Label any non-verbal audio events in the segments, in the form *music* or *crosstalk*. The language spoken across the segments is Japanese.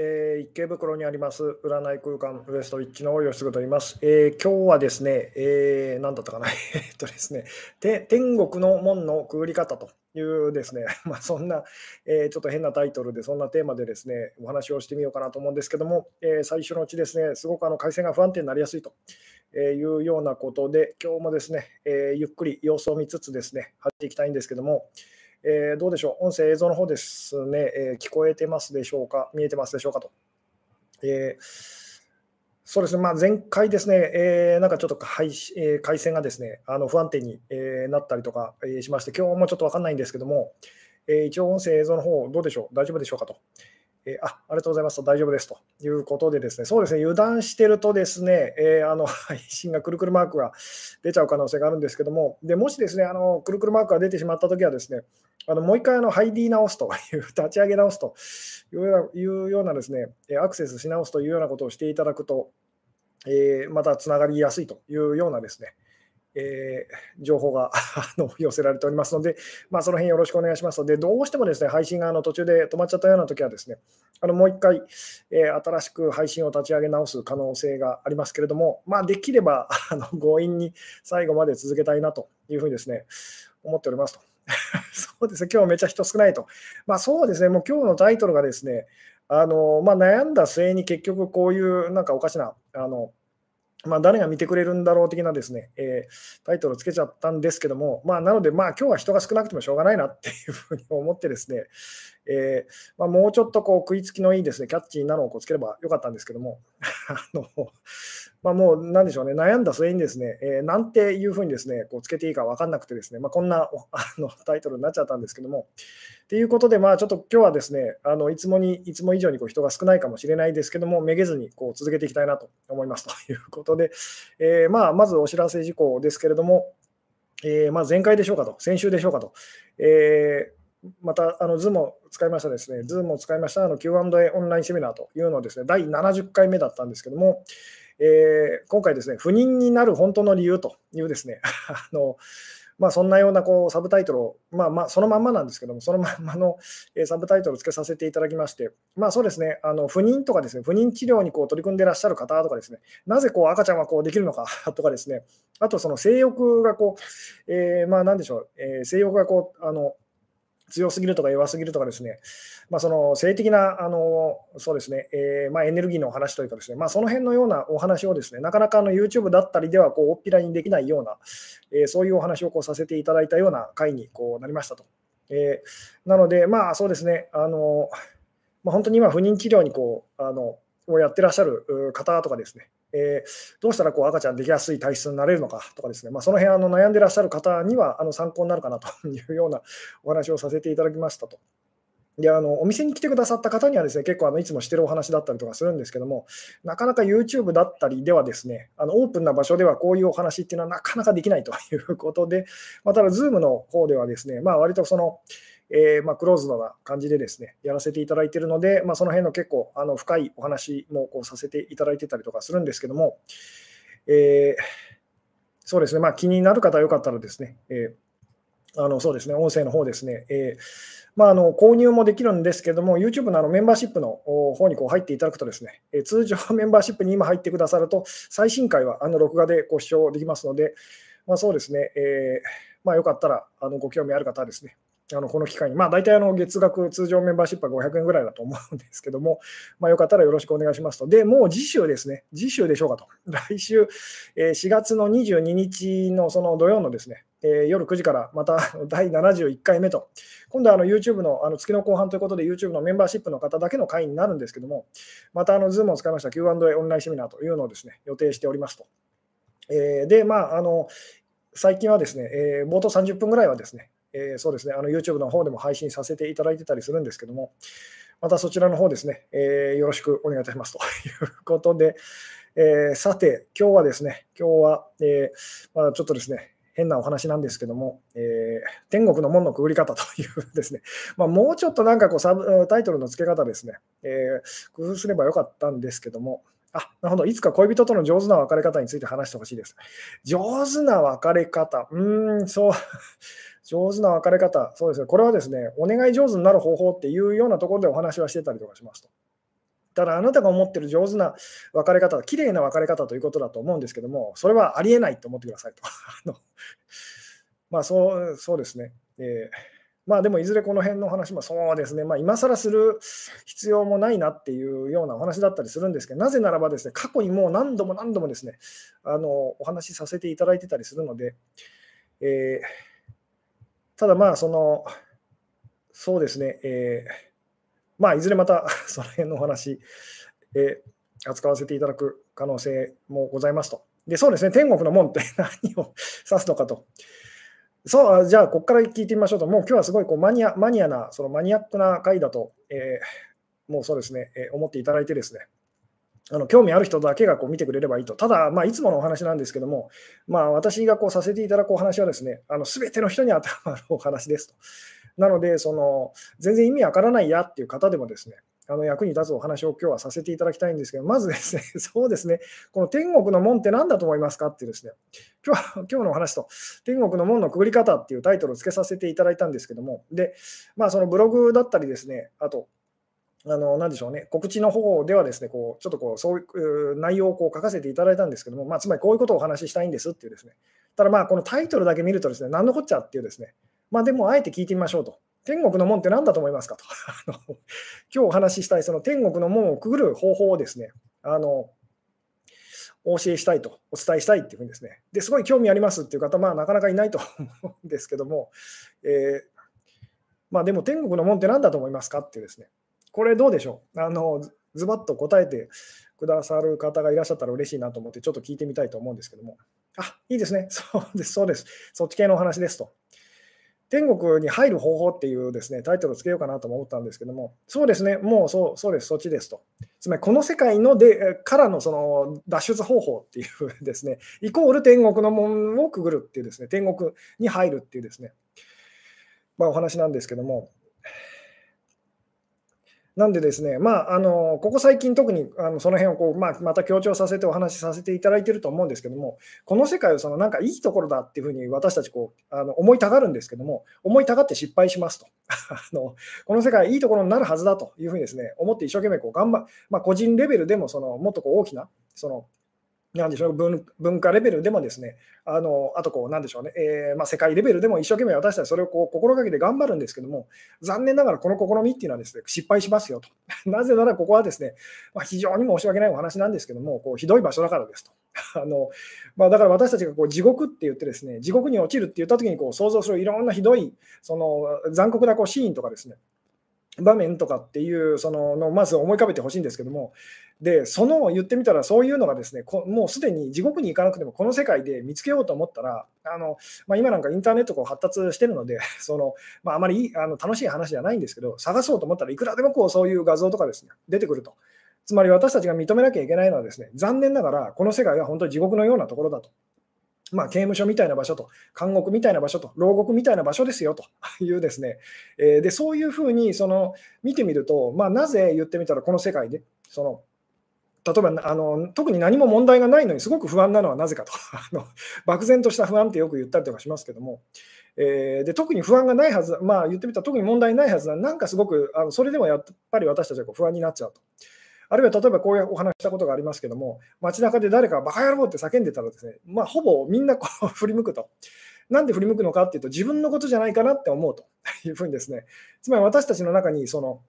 えー、池袋にあります占い空間ウエストウィッチの吉嗣と言います。えー、今日はですね、えー、何だったかな、*laughs* えっとですね、天国の門のくぐり方というですね、*laughs* まあ、そんな、えー、ちょっと変なタイトルで、そんなテーマでですね、お話をしてみようかなと思うんですけども、えー、最初のうちですね、すごくあの回線が不安定になりやすいというようなことで、今日もですね、え、ゆっくり様子を見つつですね、入っていきたいんですけども、えー、どうでしょう、音声、映像の方ですね、えー、聞こえてますでしょうか、見えてますでしょうかと。えー、そうですね、まあ、前回ですね、えー、なんかちょっと回,、えー、回線がですねあの不安定に、えー、なったりとか、えー、しまして、今日もちょっと分かんないんですけども、えー、一応音声、映像の方どうでしょう、大丈夫でしょうかと。えー、あありがとうございますと、大丈夫ですということで、ですねそうですね油断してると、ですね、えー、あの *laughs* 配信がくるくるマークが出ちゃう可能性があるんですけども、でもしですねあのくるくるマークが出てしまったときは、ですねあのもう一回あのハイディ直すという、*laughs* 立ち上げ直すというようなですね、アクセスし直すというようなことをしていただくと、えー、またつながりやすいというようなですね、えー、情報が *laughs* 寄せられておりますので、まあ、その辺よろしくお願いしますので、どうしてもですね配信があの途中で止まっちゃったようなときはですね、あのもう一回、えー、新しく配信を立ち上げ直す可能性がありますけれども、まあ、できればあの強引に最後まで続けたいなというふうにですね思っておりますと。*laughs* そうですね、今日めっちゃ人少ないと。まあそうですね、もう今日のタイトルがですね、あのまあ、悩んだ末に結局こういうなんかおかしな、あのまあ、誰が見てくれるんだろう的なですね、えー、タイトルをつけちゃったんですけども、まあ、なので、まあ、今日は人が少なくてもしょうがないなっていうふうに思ってですね、えー、まあ、もうちょっとこう食いつきのいいですね、キャッチーなのをこうつければよかったんですけども、*laughs* あのまあ、もうなんでしょうね、悩んだ末にですね、えー、なんていうふうにですね、こうつけていいか分かんなくてですね、まあ、こんな *laughs* あのタイトルになっちゃったんですけども、ということで、まあ、ちょっと今日はですね、あのいつもにいつも以上にこう人が少ないかもしれないですけども、めげずにこう続けていきたいなと思います。*laughs* ということで、えー、まあ、まずお知らせ事項ですけれども、えー、まあ、前回でしょうかと、先週でしょうかと、えー、また、あの、 Zoom を使いましたですね、 Zoom を使いましたあの Q&A オンラインセミナーというのをですね、第70回目だったんですけども、えー、今回ですね、不妊になる本当の理由というですね、*laughs* あのまあ、そんなようなこうサブタイトルを、まあ、まあそのまんまなんですけども、そのまんまの、えサブタイトルをつけさせていただきまして、まあ、そうですね、あの不妊とかですね、不妊治療にこう取り組んでいらっしゃる方とかですね、なぜこう赤ちゃんはこうできるのか *laughs* とかですね、あとその性欲がこう、えー、まあなんでしょう、えー、性欲がこう、あの強すぎるとか弱すぎるとかですね、まあ、その性的なあのそうですね、えー、まあ、エネルギーのお話というかですね、まあ、その辺のようなお話をですね、なかなかあの YouTube だったりではこうおっぴらにできないような、えー、そういうお話をこうさせていただいたような回にこうなりましたと。えー、なので、まあそうですね、あのまあ、本当に今、不妊治療にこうあのをやってらっしゃる方とかですね、えー、どうしたらこう赤ちゃんできやすい体質になれるのかとかですね、まあ、その辺あの悩んでらっしゃる方にはあの参考になるかなというようなお話をさせていただきましたと。であのお店に来てくださった方にはですね結構あのいつもしてるお話だったりとかするんですけども、なかなか YouTube だったりではですね、あのオープンな場所ではこういうお話っていうのはなかなかできないということで、まあ、ただ、Zoom の方ではですね、まあ、割とその、えー、まあ、クローズドな感じでですね、やらせていただいているので、まあ、その辺の結構あの深いお話もこうさせていただいてたりとかするんですけども、えー、そうですね、まあ、気になる方はよかったらですね、えー、あのそうですね、音声の方ですね、えーまあ、あの購入もできるんですけども、YouTube のあのメンバーシップの方にこう入っていただくとですね、え通常メンバーシップに今入ってくださると、最新回はあの録画でご視聴できますので、まあ、そうですね、えーまあ、よかったらあのご興味ある方はですね、あのこの機会に、まあ、大体あの月額、通常メンバーシップは500円ぐらいだと思うんですけども、*laughs* まあ、よかったらよろしくお願いしますと。で、もう次週ですね、次週でしょうかと。*laughs* 来週、え4月の22日のその土曜のですね、え夜9時からまた *laughs* 第71回目と、今度はあの YouTube のあの月の後半ということで、YouTube のメンバーシップの方だけの会になるんですけども、またあの Zoom を使いました Q&A オンラインセミナーというのをですね予定しておりますと。えで、まあ、あの最近はですね、え冒頭30分ぐらいはですね、えー、そうですね、あの YouTube の方でも配信させていただいてたりするんですけども、またそちらの方ですね、えー、よろしくお願いいたします。*laughs* ということで、えー、さて、今日はですね、今日は、えまだちょっとですね、変なお話なんですけども、え、天国の門のくぐり方 *laughs* というですね、まあ、もうちょっとなんかこうサブタイトルの付け方ですね、え、工夫すればよかったんですけども、あ、なるほど、いつか恋人との上手な別れ方について話してほしいです。上手な別れ方、うーん、そう、上手な別れ方、そうですね、これはですね、お願い上手になる方法っていうようなところでお話はしてたりとかしますと。ただあなたが思ってる上手な別れ方、綺麗な別れ方ということだと思うんですけども、それはありえないと思ってくださいと。*laughs* あのまあそうそうですね。えーまあでもいずれこの辺の話もそうですね、まあ、今更する必要もないなっていうようなお話だったりするんですけど、なぜならばですね、過去にもう何度も何度もですね、あのお話しさせていただいてたりするので、えー、ただまあ、その、そうですね、えー、まあ、いずれまた *laughs* その辺のお話、えー、扱わせていただく可能性もございますと。で、そうですね、天国の門って *laughs* 何を *laughs* 指すのかと。そう、じゃあ、ここから聞いてみましょうと、もう今日はすごいこうマニアマニアな、そのマニアックな回だと、えー、もうそうですね、えー、思っていただいてですね、あの興味ある人だけがこう見てくれればいいと。ただ、まあ、いつものお話なんですけども、まあ、私がこうさせていただくお話はですね、すべての人に当てはまるお話ですと。なので、その全然意味わからないやっていう方でもですね、あの役に立つお話を今日はさせていただきたいんですけど、まずですね、*laughs* そうですね、この天国の門って何だと思いますかっていうですね、今日は今日のお話と、天国の門のくぐり方っていうタイトルを付けさせていただいたんですけども、で、まあ、そのブログだったりですね、あと、あの何でしょうね、告知の方ではですね、こうちょっとこうそういう内容をこう書かせていただいたんですけども、まあ、つまりこういうことをお話ししたいんですっていうですね、ただまあこのタイトルだけ見るとですね、何のこっちゃっていうですね、まあでもあえて聞いてみましょうと。天国の門って何だと思いますかと。*laughs* 今日お話ししたいその天国の門をくぐる方法をですね、あのお教えしたいと、お伝えしたいっていうふうにですね、ですごい興味ありますっていう方、まあ、なかなかいないと思うんですけども、えー、まあ、でも天国の門って何だと思いますかっていうですね、これどうでしょう？あのズバッと答えてくださる方がいらっしゃったら嬉しいなと思って、ちょっと聞いてみたいと思うんですけども、あいいですね、*laughs* そうです、そうです、そっち系のお話ですと。天国に入る方法っていうですねタイトルをつけようかなと思ったんですけども、そうですね、もうそうそうです、そっちですと。つまり、この世界のでからのその脱出方法っていうですね、イコール天国の門をくぐるっていうですね、天国に入るっていうですね、まあ、お話なんですけども、なんでですね、まあ、あのここ最近、特にあのその辺をこう、まあ、また強調させてお話しさせていただいてると思うんですけども、この世界をそのなんかいいところだっていうふうに私たちこうあの思いたがるんですけども、思いたがって失敗しますと *laughs* あの。この世界、いいところになるはずだというふうにですね思って一生懸命こう頑張、まあ、個人レベルでもそのもっとこう大きなそのなんでしょう文文化レベルでもですね、あのあとこう、なんでしょうね、えー、まあ、世界レベルでも一生懸命私たちはそれをこう心がけて頑張るんですけども、残念ながらこの試みっていうのはですね失敗しますよと。*laughs* なぜならここはですね、まあ、非常に申し訳ないお話なんですけども、こうひどい場所だからですと。*laughs* あのまあ、だから私たちがこう地獄って言ってですね、地獄に落ちるって言ったときにこう想像するいろんなひどいその残酷なこうシーンとかですね、場面とかっていうそののまず思い浮かべてほしいんですけども、でその言ってみたらそういうのがですねもうすでに地獄に行かなくてもこの世界で見つけようと思ったらあの、まあ、今なんかインターネットこう発達してるので *laughs* その、まあ、あまりあの楽しい話じゃないんですけど探そうと思ったらいくらでもこうそういう画像とかですね出てくると。つまり私たちが認めなきゃいけないのはですね残念ながらこの世界は本当に地獄のようなところだと。まあ、刑務所みたいな場所と、監獄みたいな場所と、牢獄みたいな場所ですよと *laughs* いうですね、えー、でそういうふうにその見てみると、まあ、なぜ言ってみたらこの世界でその例えばあの特に何も問題がないのにすごく不安なのはなぜかと。*laughs* あの漠然とした不安ってよく言ったりとかしますけども、えー、で特に不安がないはず、まあ、言ってみたら特に問題ないはずななんかすごくあのそれでもやっぱり私たちはこう不安になっちゃうと。あるいは例えばこういうお話したことがありますけども、街中で誰かバカ野郎って叫んでたらですね、まあ、ほぼみんなこう振り向くと。なんで振り向くのかっていうと、自分のことじゃないかなって思うというふうにですね、つまり私たちの中にその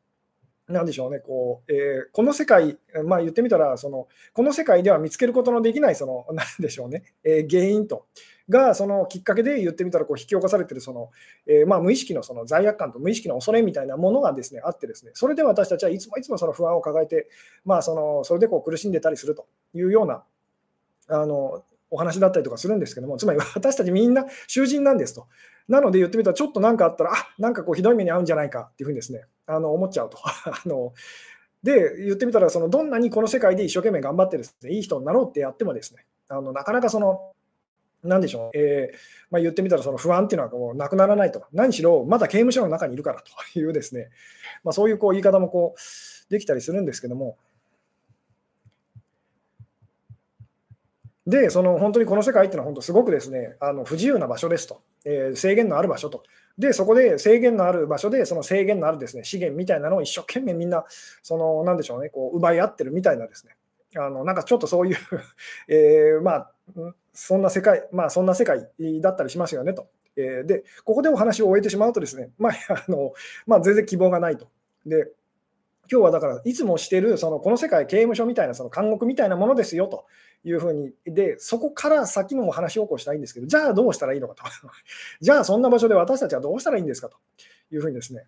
なんでしょうね、こうえー、この世界、まあ、言ってみたらその、この世界では見つけることのできない、その *laughs* なんでしょうね、えー、原因と、がそのきっかけで言ってみたらこう引き起こされてるその、えー、まあ、無意識のその罪悪感と無意識の恐れみたいなものがですねあって、ですねそれで私たちはいつもいつもその不安を抱えて、まあ、そのそれでこう苦しんでたりするというようなあのお話だったりとかするんですけども、つまり *laughs* 私たちみんな囚人なんですと。なので言ってみたら、ちょっと何かあったら、あなんかこうひどい目に遭うんじゃないかっていうふうにですね、あの思っちゃうと。*laughs* あので、言ってみたら、そのどんなにこの世界で一生懸命頑張ってですね、いい人になろうってやってもですね、あのなかなかその、なんでしょう、えーまあ、言ってみたらその不安っていうのはこうなくならないと。何しろ、まだ刑務所の中にいるからというですね、まあ、そういうこう言い方もこうできたりするんですけども、で、その本当にこの世界っていうのは本当すごくですね、あの不自由な場所ですと、えー、制限のある場所と。で、そこで制限のある場所で、その制限のあるですね資源みたいなのを一生懸命みんな、その、なんでしょうね、こう奪い合ってるみたいなですね、あのなんかちょっとそういう *laughs* えー、まあ、そんな世界、まあ、そんな世界だったりしますよねと。えー、で、ここでお話を終えてしまうとですね、まあ、*laughs* あのまあ、全然希望がないと。で、今日はだから、いつもしてる、そのこの世界刑務所みたいな、その監獄みたいなものですよというふうに、で、そこから先のお話を起こしたいんですけど、じゃあどうしたらいいのかと。*laughs* じゃあそんな場所で私たちはどうしたらいいんですかというふうにですね。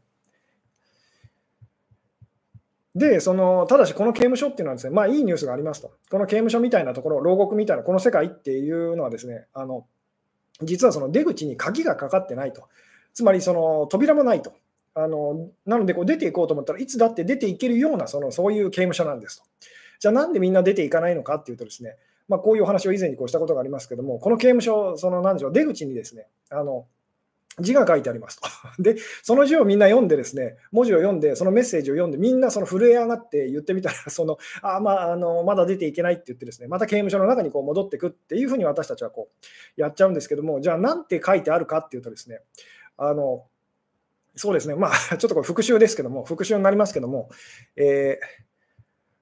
で、そのただし、この刑務所っていうのはですね、まあいいニュースがありますと。この刑務所みたいなところ、牢獄みたいな、この世界っていうのはですね、あの実はその出口に鍵がかかってないと。つまり、その扉もないと。あのなのでこう出ていこうと思ったらいつだって出ていけるようなそのそういう刑務所なんですと。じゃあなんでみんな出ていかないのかっていうとですね、まあ、こういうお話を以前にこうしたことがありますけども、この刑務所、そのなんでしょう出口にですね、あの字が書いてありますと。*laughs* で、その字をみんな読んでですね、文字を読んで、そのメッセージを読んで、みんなその震え上がって言ってみたら、*laughs* そのあ、まあ、あのまだ出ていけないって言ってですね、また刑務所の中にこう戻ってくっていうふうに私たちはこうやっちゃうんですけども、じゃあなんて書いてあるかっていうとですね、あのそうですね、まあ、*laughs* ちょっとこれ復習ですけども、復習になりますけども、えー、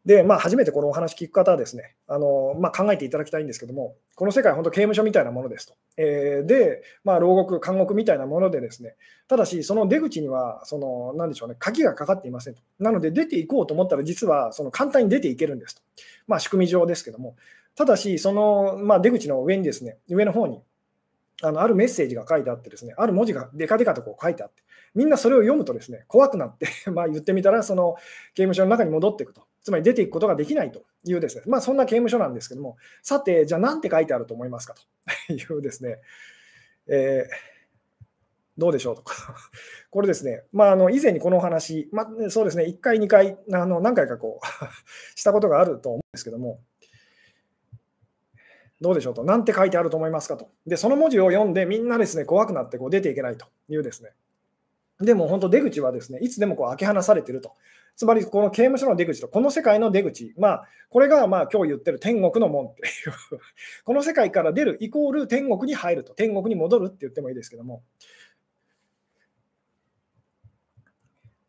で、まあ、初めてこのお話聞く方はですね、あのまあ、考えていただきたいんですけども、この世界は本当刑務所みたいなものですと。えー、で、まあ、牢獄、監獄みたいなものでですね、ただし、その出口には、その、なんでしょうね、鍵がかかっていませんと。なので、出ていこうと思ったら、実は、その簡単に出ていけるんですと。まあ、仕組み上ですけども、ただし、その、まあ、出口の上にですね、上の方に、あのあるメッセージが書いてあってですね、ある文字がデカデカとこう書いてあって、みんなそれを読むとですね、怖くなって *laughs* まあ言ってみたら、その刑務所の中に戻っていくと。つまり出ていくことができないというですね、まあそんな刑務所なんですけども、さて、じゃあ何て書いてあると思いますかと *laughs* いうですね、えー、どうでしょうとか。*laughs* これですね、まあ、あの以前にこのお話、まあ、そうですね、1回、2回、あの何回かこう *laughs* したことがあると思うんですけども、どうでしょうと、なんて書いてあると思いますかと。で、その文字を読んで、みんなですね、怖くなってこう出ていけないというですね。でも本当、出口はですね、いつでもこう開け放されてると。つまり、この刑務所の出口と、この世界の出口、まあ、これがまあ今日言ってる天国の門っていう *laughs* この世界から出るイコール天国に入ると、天国に戻るって言ってもいいですけども、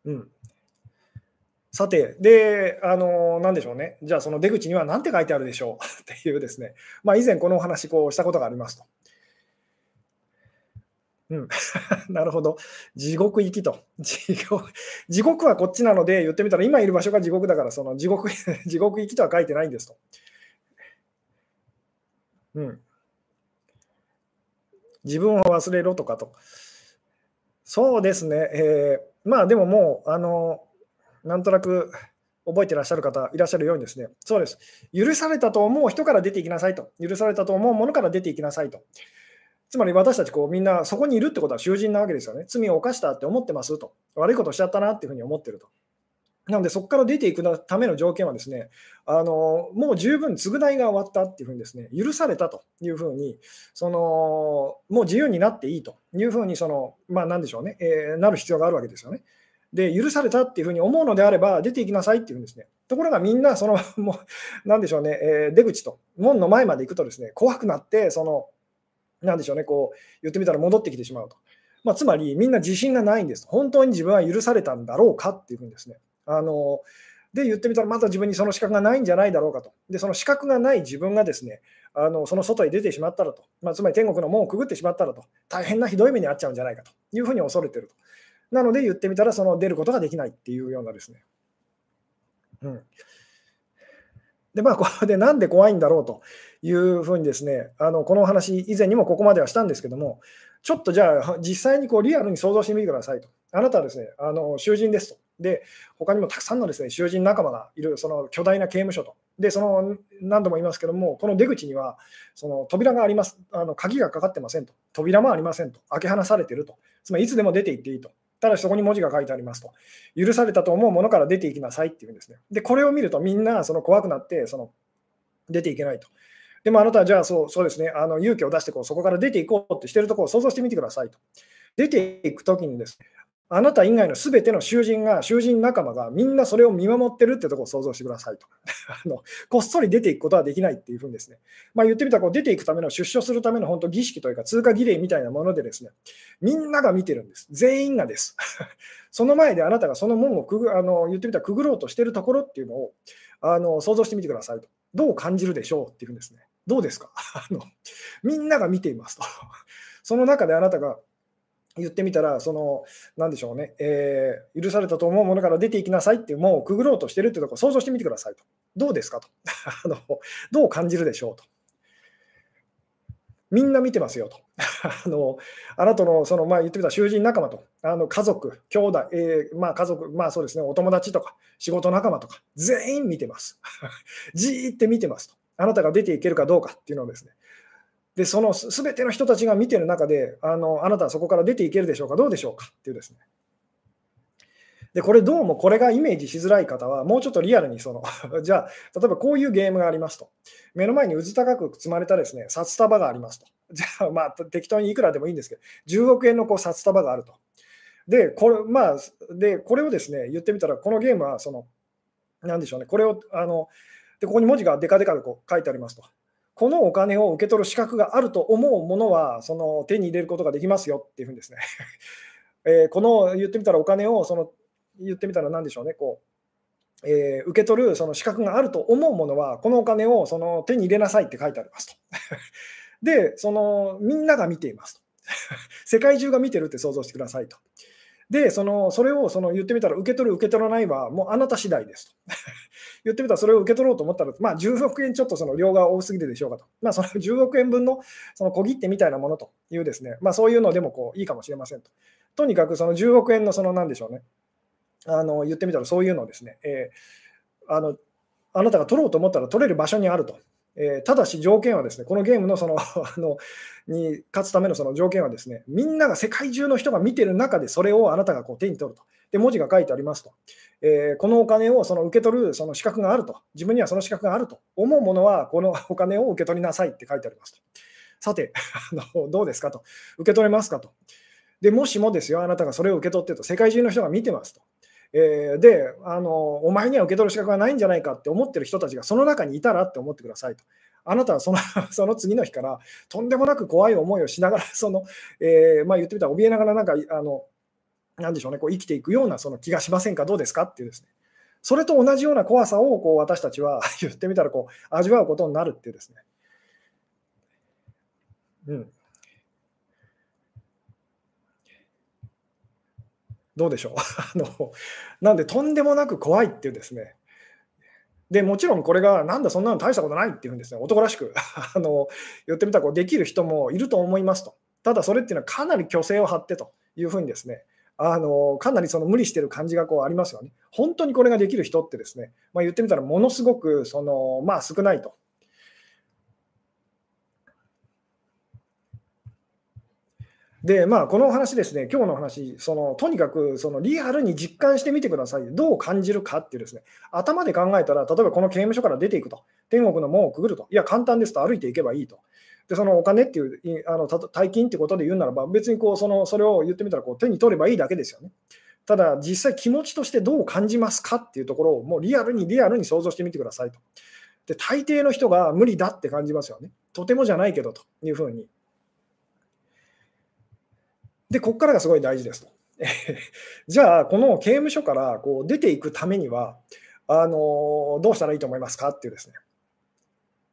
うん、さて、で、あの、なんでしょうね。じゃあ、その出口には何て書いてあるでしょう *laughs* っていうですね。まあ、以前このお話こうしたことがありますと。うん、*laughs* なるほど。地獄行きと。*laughs* 地獄地獄はこっちなので、言ってみたら、今いる場所が地獄だから、その地獄 *laughs* 地獄行きとは書いてないんですと。うん。自分を忘れろとかと。そうですね。えー、まあでももう、あの、なんとなく覚えてらっしゃる方いらっしゃるようにですね、そうです。許されたと思う人から出ていきなさいと。許されたと思うものから出ていきなさいと。つまり私たちこうみんなそこにいるってことは囚人なわけですよね。罪を犯したって思ってますと。悪いことしちゃったなっていうふうに思ってると。なのでそこから出ていくための条件はですね、あのもう十分償いが終わったっていうふうにですね、許されたというふうに、そのもう自由になっていいというふうにその、まあ、なんでしょうね、えー、なる必要があるわけですよね。で、許されたっていうふうに思うのであれば、出ていきなさいっていうんですね。ところがみんな、その、*laughs* もう、なんでしょうね、えー、出口と、門の前まで行くとですね、怖くなって、その、なんでしょうね、こう、言ってみたら戻ってきてしまうと。まあ、つまり、みんな自信がないんです。本当に自分は許されたんだろうかっていうふうにですね。あので、言ってみたら、また自分にその資格がないんじゃないだろうかと。で、その資格がない自分がですね、あのその外へ出てしまったらと、まあ、つまり天国の門をくぐってしまったらと、大変なひどい目に遭っちゃうんじゃないかというふうに恐れてると。なので言ってみたら、その出ることができないっていうようなですね。うん。で、まあ、これでなんで怖いんだろうというふうにですね、あのこの話、以前にもここまではしたんですけども、ちょっとじゃあ、実際にこうリアルに想像してみてくださいと。あなたはですね、あの囚人ですと。で、他にもたくさんのですね囚人仲間がいる、その巨大な刑務所と。で、その何度も言いますけども、この出口にはその扉があります、あの鍵がかかってませんと。扉もありませんと。開け放されていると。つまりいつでも出て行っていいと。ただしそこに文字が書いてありますと。許されたと思うものから出ていきなさいっていうんですね。で、これを見るとみんなその怖くなってその出ていけないと。でもあなたはじゃあそうそうですね、あの勇気を出してこうそこから出ていこうってしてるところを想像してみてくださいと。出ていくときにですね、あなた以外のすべての囚人が、囚人仲間がみんなそれを見守ってるってところを想像してくださいと。*laughs* あのこっそり出ていくことはできないっていうふうにですね、まあ、言ってみたらこう出ていくための出所するための本当儀式というか通過儀礼みたいなものでですね、みんなが見てるんです。全員がです。*laughs* その前であなたがその門をくぐあの言ってみたらくぐろうとしてるところっていうのをあの想像してみてくださいと。どう感じるでしょうっていうんですね。どうですか？*laughs* あのみんなが見ていますと。その中であなたが言ってみたら、その、なんでしょうね、えー、許されたと思うものから出ていきなさいっていう、もうくぐろうとしてるっていうところを想像してみてくださいと。どうですかと。*laughs* あのどう感じるでしょうと。みんな見てますよと。*laughs* あのあなたのその、まあ、言ってみたら囚人仲間と、あの家族、兄弟、えー、まあ、家族、まあそうですね、お友達とか、仕事仲間とか、全員見てます。*laughs* じーって見てますと。あなたが出ていけるかどうかっていうのをですね、で、そのすべての人たちが見てる中であの、あなたはそこから出ていけるでしょうか、どうでしょうか？っていうですね。で、これどうもこれがイメージしづらい方は、もうちょっとリアルにその *laughs* じゃあ、例えばこういうゲームがありますと。目の前にうず高く積まれたですね、札束がありますと。*laughs* じゃあ、まあ、適当にいくらでもいいんですけど、10億円のこう札束があると。で、これ、まあ、で、これをですね、言ってみたら、このゲームは、その、なんでしょうね、これを、あの、で、ここに文字がデカデカでこう書いてありますと。このお金を受け取る資格があると思うものは、その手に入れることができますよっていうふうにですね、*laughs* え、この言ってみたらお金をその言ってみたら何でしょうね、こうえー、受け取るその資格があると思うものは、このお金をその手に入れなさいって書いてありますと。*laughs* で、そのみんなが見ていますと。*laughs* 世界中が見てるって想像してくださいと。で、そのそれをその言ってみたら、受け取る、受け取らないは、もうあなた次第ですと。*laughs* 言ってみたら、それを受け取ろうと思ったら、まあ、10億円ちょっとその量が多すぎるでしょうかと。まあ、その10億円分のその小切手みたいなものというですね、まあ、そういうのでもこういいかもしれませんと。とにかくその10億円のその、なんでしょうね、あの言ってみたら、そういうのをですね、えー、あの、あなたが取ろうと思ったら取れる場所にあると。えー、ただし条件はですね、このゲームのその *laughs* あのに勝つためのその条件はですね、みんなが世界中の人が見てる中でそれをあなたがこう手に取ると。で、文字が書いてありますと。えー、このお金をその受け取るその資格があると。自分にはその資格があると思うものは、このお金を受け取りなさいって書いてありますと。さて、*laughs* あのどうですかと。受け取れますかと。で、もしもですよ、あなたがそれを受け取ってると、世界中の人が見てますと。えー、であの、お前には受け取る資格がないんじゃないかって思ってる人たちがその中にいたらって思ってくださいと。あなたはその *laughs* その次の日からとんでもなく怖い思いをしながら、*laughs* そのえー、まあ、言ってみたら、怯えながらなんかあのなんでしょうね、こう生きていくようなその気がしませんか、どうですかっていうですね、それと同じような怖さをこう私たちは *laughs* 言ってみたらこう味わうことになるっていうですね。うん。どうでしょう？*laughs* あのなんで、とんでもなく怖いっていうですね。でもちろんこれが、なんだ、そんなの大したことないっていうんですね、男らしく *laughs* あの言ってみたらこうできる人もいると思いますと。ただ、それっていうのはかなり虚勢を張ってというふうにですね、あのかなりその無理してる感じがこうありますよね。本当にこれができる人ってですね、まあ、言ってみたらものすごくその、まあ、少ないと。で、まあ、このお話ですね、今日の話、そのとにかくそのリアルに実感してみてください。どう感じるかっていうですね、頭で考えたら、例えばこの刑務所から出ていくと、天国の門をくぐると、いや、簡単ですと、歩いていけばいいと。で、そのお金っていう、あの大金ってことで言うならば、別にこうそのそれを言ってみたらこう手に取ればいいだけですよね。ただ、実際気持ちとしてどう感じますかっていうところを、もうリアルにリアルに想像してみてくださいと。で、大抵の人が無理だって感じますよね。とてもじゃないけどというふうに。で、ここからがすごい大事ですと。*laughs* じゃあ、この刑務所からこう出ていくためには、あのどうしたらいいと思いますかっていうですね。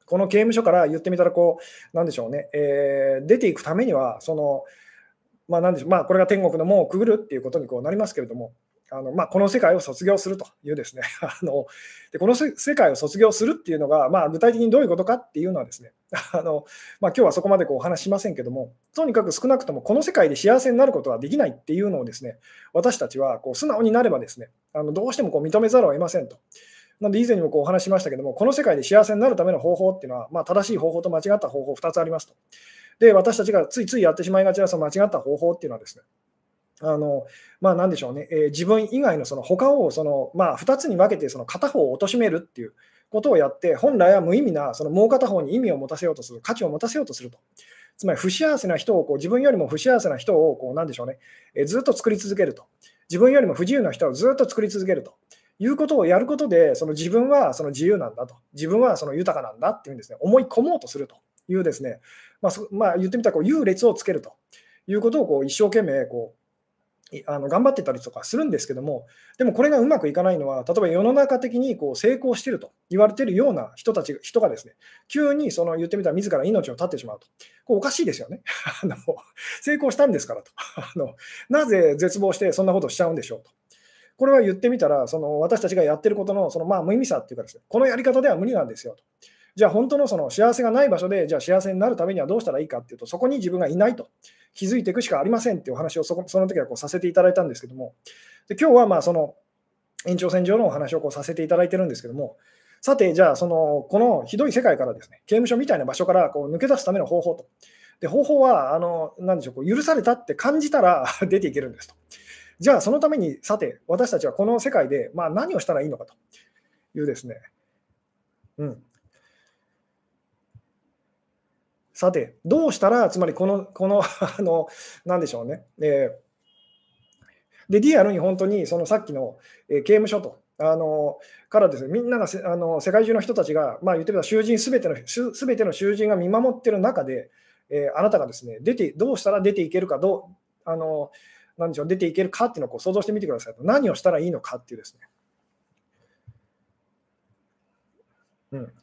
この刑務所から言ってみたら、こう、なんでしょうね、えー、出ていくためには、その、まあ、なんでしょう、まあ、これが天国の門をくぐるっていうことにこうなりますけれども、あのまあ、この世界を卒業するというですね、*laughs* あのでこの世界を卒業するっていうのが、まあ、具体的にどういうことかっていうのはですね、*laughs* あのまあ、今日はそこまでこうお話ししませんけども、とにかく少なくともこの世界で幸せになることはできないっていうのをですね、私たちはこう素直になればですね、あのどうしてもこう認めざるを得ませんと。なので以前にもこうお話しましたけども、この世界で幸せになるための方法っていうのは、まあ、正しい方法と間違った方法2つありますと。で、私たちがついついやってしまいがちなその間違った方法っていうのはですね、あのまあ、なんでしょうね、えー、自分以外のその他をその、まあ、2つに分けてその片方を貶めるっていうことをやって、本来は無意味なそのもう片方に意味を持たせようとする、価値を持たせようとすると。つまり不幸せな人をこう、自分よりも不幸せな人をこう、なんでしょうね、えずっと作り続けると。自分よりも不自由な人をずっと作り続けると。いうことをやることで、その自分はその自由なんだと、自分はその豊かなんだっていうんですね、思い込もうとすると。いうですね、まあ、まあ、言ってみたらこう優劣をつけると。いうことをこう一生懸命こうあの頑張ってたりとかするんですけども、でもこれがうまくいかないのは、例えば世の中的にこう成功してると言われてるような人たち人がですね、急にその言ってみたら自ら命を絶ってしまうと、こうおかしいですよね *laughs* あの。成功したんですからとあの。なぜ絶望してそんなことしちゃうんでしょうと。これは言ってみたら、その私たちがやってることのそのまあ無意味さっていうかですね、このやり方では無理なんですよと。じゃあ本当のその幸せがない場所で、じゃあ幸せになるためにはどうしたらいいかっていうと、そこに自分がいないと。気づいていくしかありませんっていうお話をそその時はこうさせていただいたんですけども、で今日はまあその延長線上のお話をこうさせていただいてるんですけども、さて、じゃあその、このひどい世界からですね、刑務所みたいな場所からこう抜け出すための方法と。で方法は、あのなんでしょう、こう許されたって感じたら *laughs* 出ていけるんですと。じゃあ、そのために、さて、私たちはこの世界で、まあ、何をしたらいいのかというですね、うん、さて、どうしたら、つまりこの、この *laughs* あの、なんでしょうね。えー、で、リアルに本当に、そのさっきの、えー、刑務所と、あのからですね、みんながあの世界中の人たちが、まあ、言ってみた囚人すべての、すべての囚人が見守ってる中で、えー、あなたがですね、出て、どうしたら出ていけるか、どう、あの、なんでしょう、出ていけるかっていうのをこう想像してみてください。何をしたらいいのかっていうですね。うん。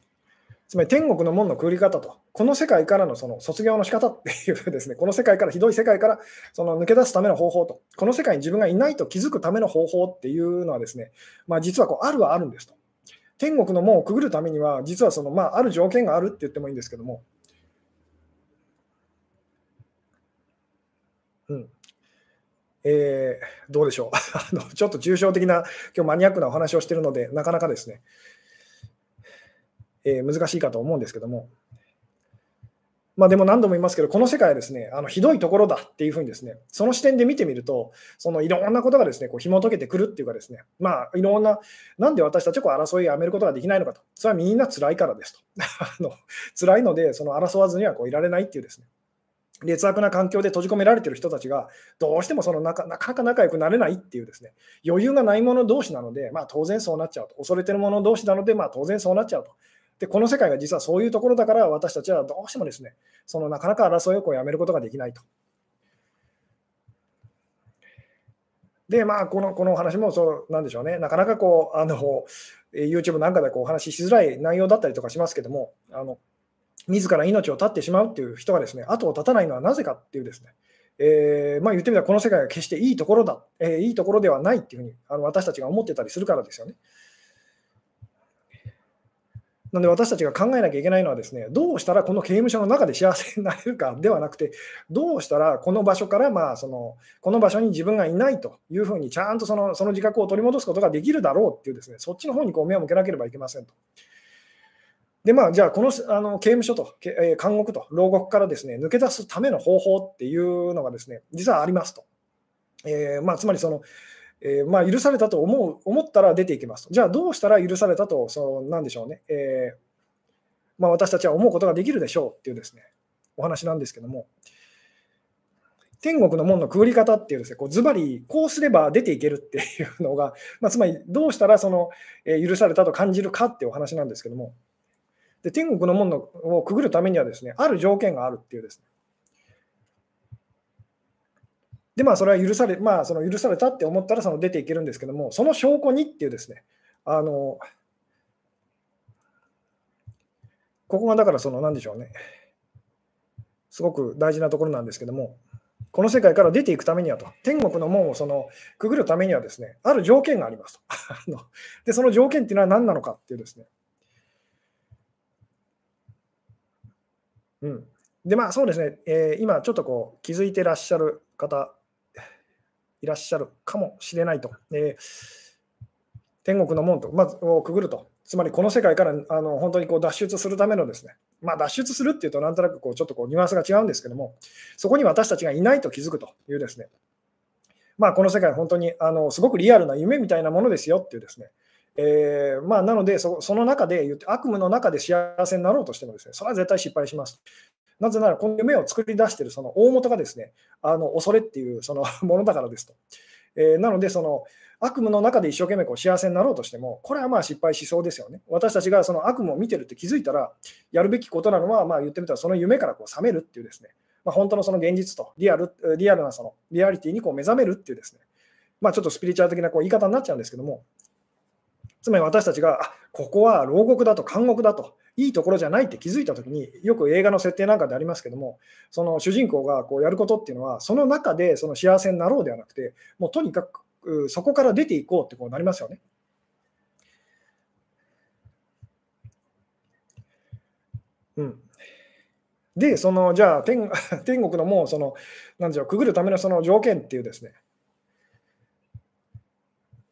つまり天国の門のくぐり方と、この世界からのその卒業の仕方っていうですね、この世界から、ひどい世界からその抜け出すための方法と、この世界に自分がいないと気づくための方法っていうのはですね、まあ、実はこうあるはあるんですと。天国の門をくぐるためには、実はその、まあ、ある条件があるって言ってもいいんですけども、うん、えー、どうでしょう。*laughs* あの、ちょっと抽象的な、今日マニアックなお話をしているので、なかなかですね、えー、難しいかと思うんですけども、まあ、でも何度も言いますけど、この世界はですね、あのひどいところだっていうふうにですね、その視点で見てみると、そのいろんなことがですね、こう紐解けてくるっていうかですね、まあ、いろんな、なんで私たちは争いをやめることができないのかと、それはみんな辛いからですと。*laughs* あの辛いので、その争わずにはこういられないっていうですね、劣悪な環境で閉じ込められてる人たちが、どうしてもそのなかなか仲良くなれないっていうですね、余裕がない者同士なので、まあ、当然そうなっちゃうと。恐れてる者同士なので、まあ、当然そうなっちゃうと。で、この世界が実はそういうところだから、私たちはどうしてもですね、そのなかなか争いをやめることができないと。で、まあ、このこのお話もそうなんでしょうね、なかなかこう、あの、YouTube なんかでこうお話ししづらい内容だったりとかしますけども、あの自ら命を絶ってしまうっていう人がですね、後を絶たないのはなぜかっていうですね、えー、まあ、言ってみたらこの世界が決していいところだ、えー、いいところではないっていうふうにあの私たちが思ってたりするからですよね。なので私たちが考えなきゃいけないのはですね、どうしたらこの刑務所の中で幸せになれるかではなくて、どうしたらこの場所からまあそのこの場所に自分がいないというふうにちゃんとそのその自覚を取り戻すことができるだろうっていうですね、そっちの方にこう目を向けなければいけませんと。でまあ、じゃあ、このあの刑務所と、えー、監獄と牢獄からですね抜け出すための方法っていうのがですね実はありますと。えーまあ、つまりその、えー、まあ、許されたと思う思ったら出ていきます。じゃあどうしたら許されたと、そのなんでしょうね、えー、まあ、私たちは思うことができるでしょうっていうですねお話なんですけども、天国の門のくぐり方っていうですね、こうズバリこうすれば出ていけるっていうのが、まあ、つまりどうしたらその、えー、許されたと感じるかっていうお話なんですけども、で天国の門のをくぐるためにはですね、ある条件があるっていうですね、で、まあ、それは許され、まあ、その許されたって思ったらその出ていけるんですけども、その証拠にっていうですね、あの、ここがだからその、なんでしょうね、すごく大事なところなんですけども、この世界から出ていくためにはと、天国の門をそのくぐるためにはですね、ある条件がありますと。*laughs* で、その条件っていうのは何なのかっていうですね。うん。で、まあそうですね、えー、今ちょっとこう気づいてらっしゃる方いらっしゃるかもしれないと。えー、天国の門と、まずをくぐると。つまりこの世界からあの本当にこう脱出するためのですね、まあ、脱出するっていうと、なんとなくこうちょっとこうニュアンスが違うんですけども、そこに私たちがいないと気づくというですね、まあ、この世界、本当にあのすごくリアルな夢みたいなものですよっていうですね、えー、まあ、なのでそ、その中で言って、悪夢の中で幸せになろうとしてもですね、それは絶対失敗します。なぜなら、この夢を作り出しているその大元がですね、あの恐れっていうその *laughs* ものだからですと。えー、なので、その悪夢の中で一生懸命こう幸せになろうとしても、これはまあ失敗しそうですよね。私たちがその悪夢を見てるって気づいたら、やるべきことなのは、まあ言ってみたら、その夢からこう覚めるっていうですね、まあ、本当のその現実とリアル、リアルなそのリアリティにこう目覚めるっていうですね、まあ、ちょっとスピリチュアル的なこう言い方になっちゃうんですけども、つまり私たちが、あここは牢獄だと監獄だと、いいところじゃないって気づいたときに、よく映画の設定なんかでありますけども、その主人公がこうやることっていうのは、その中でその幸せになろうではなくて、もうとにかくそこから出ていこうってこうなりますよね。うん、で、そのじゃあ天、*laughs* 天国のもうその、なんでしょう、くぐるためのその条件っていうですね、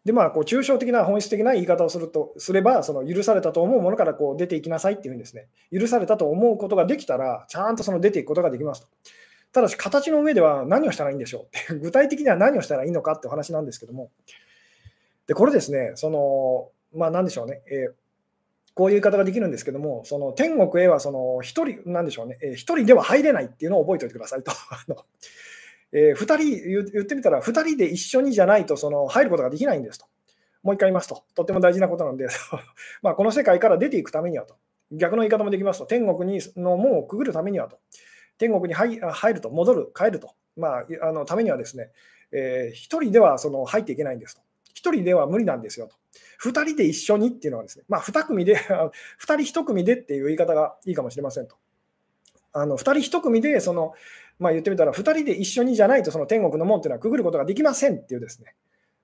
で、まあ、こう抽象的な本質的な言い方をするとすれば、その許されたと思うものからこう出ていきなさいっていうふうにですね、許されたと思うことができたら、ちゃんとその出ていくことができますと。ただし、形の上では何をしたらいいんでしょう？って、具体的には何をしたらいいのかってお話なんですけども、で、これですね、その、まあ、なんでしょうね、えー、こういう言い方ができるんですけども、その天国へはその一人、なんでしょうね、一人では入れないっていうのを覚えておいてくださいと。*laughs* えー、2人言ってみたら、2人で一緒にじゃないとその入ることができないんですと。もう一回言いますと、とっても大事なことなんで、*laughs* まあこの世界から出ていくためにはと、逆の言い方もできますと、天国にの門をくぐるためにはと、天国に入ると、戻る、帰ると、まあ、あのためにはですね、えー、1人ではその入っていけないんですと。1人では無理なんですよと。2人で一緒にっていうのはですね、まあ、2組で、*laughs* 2人1組でっていう言い方がいいかもしれませんと。あの2人1組でそのまあ、言ってみたら、2人で一緒にじゃないと、その天国の門っていうのはくぐることができませんっていうですね。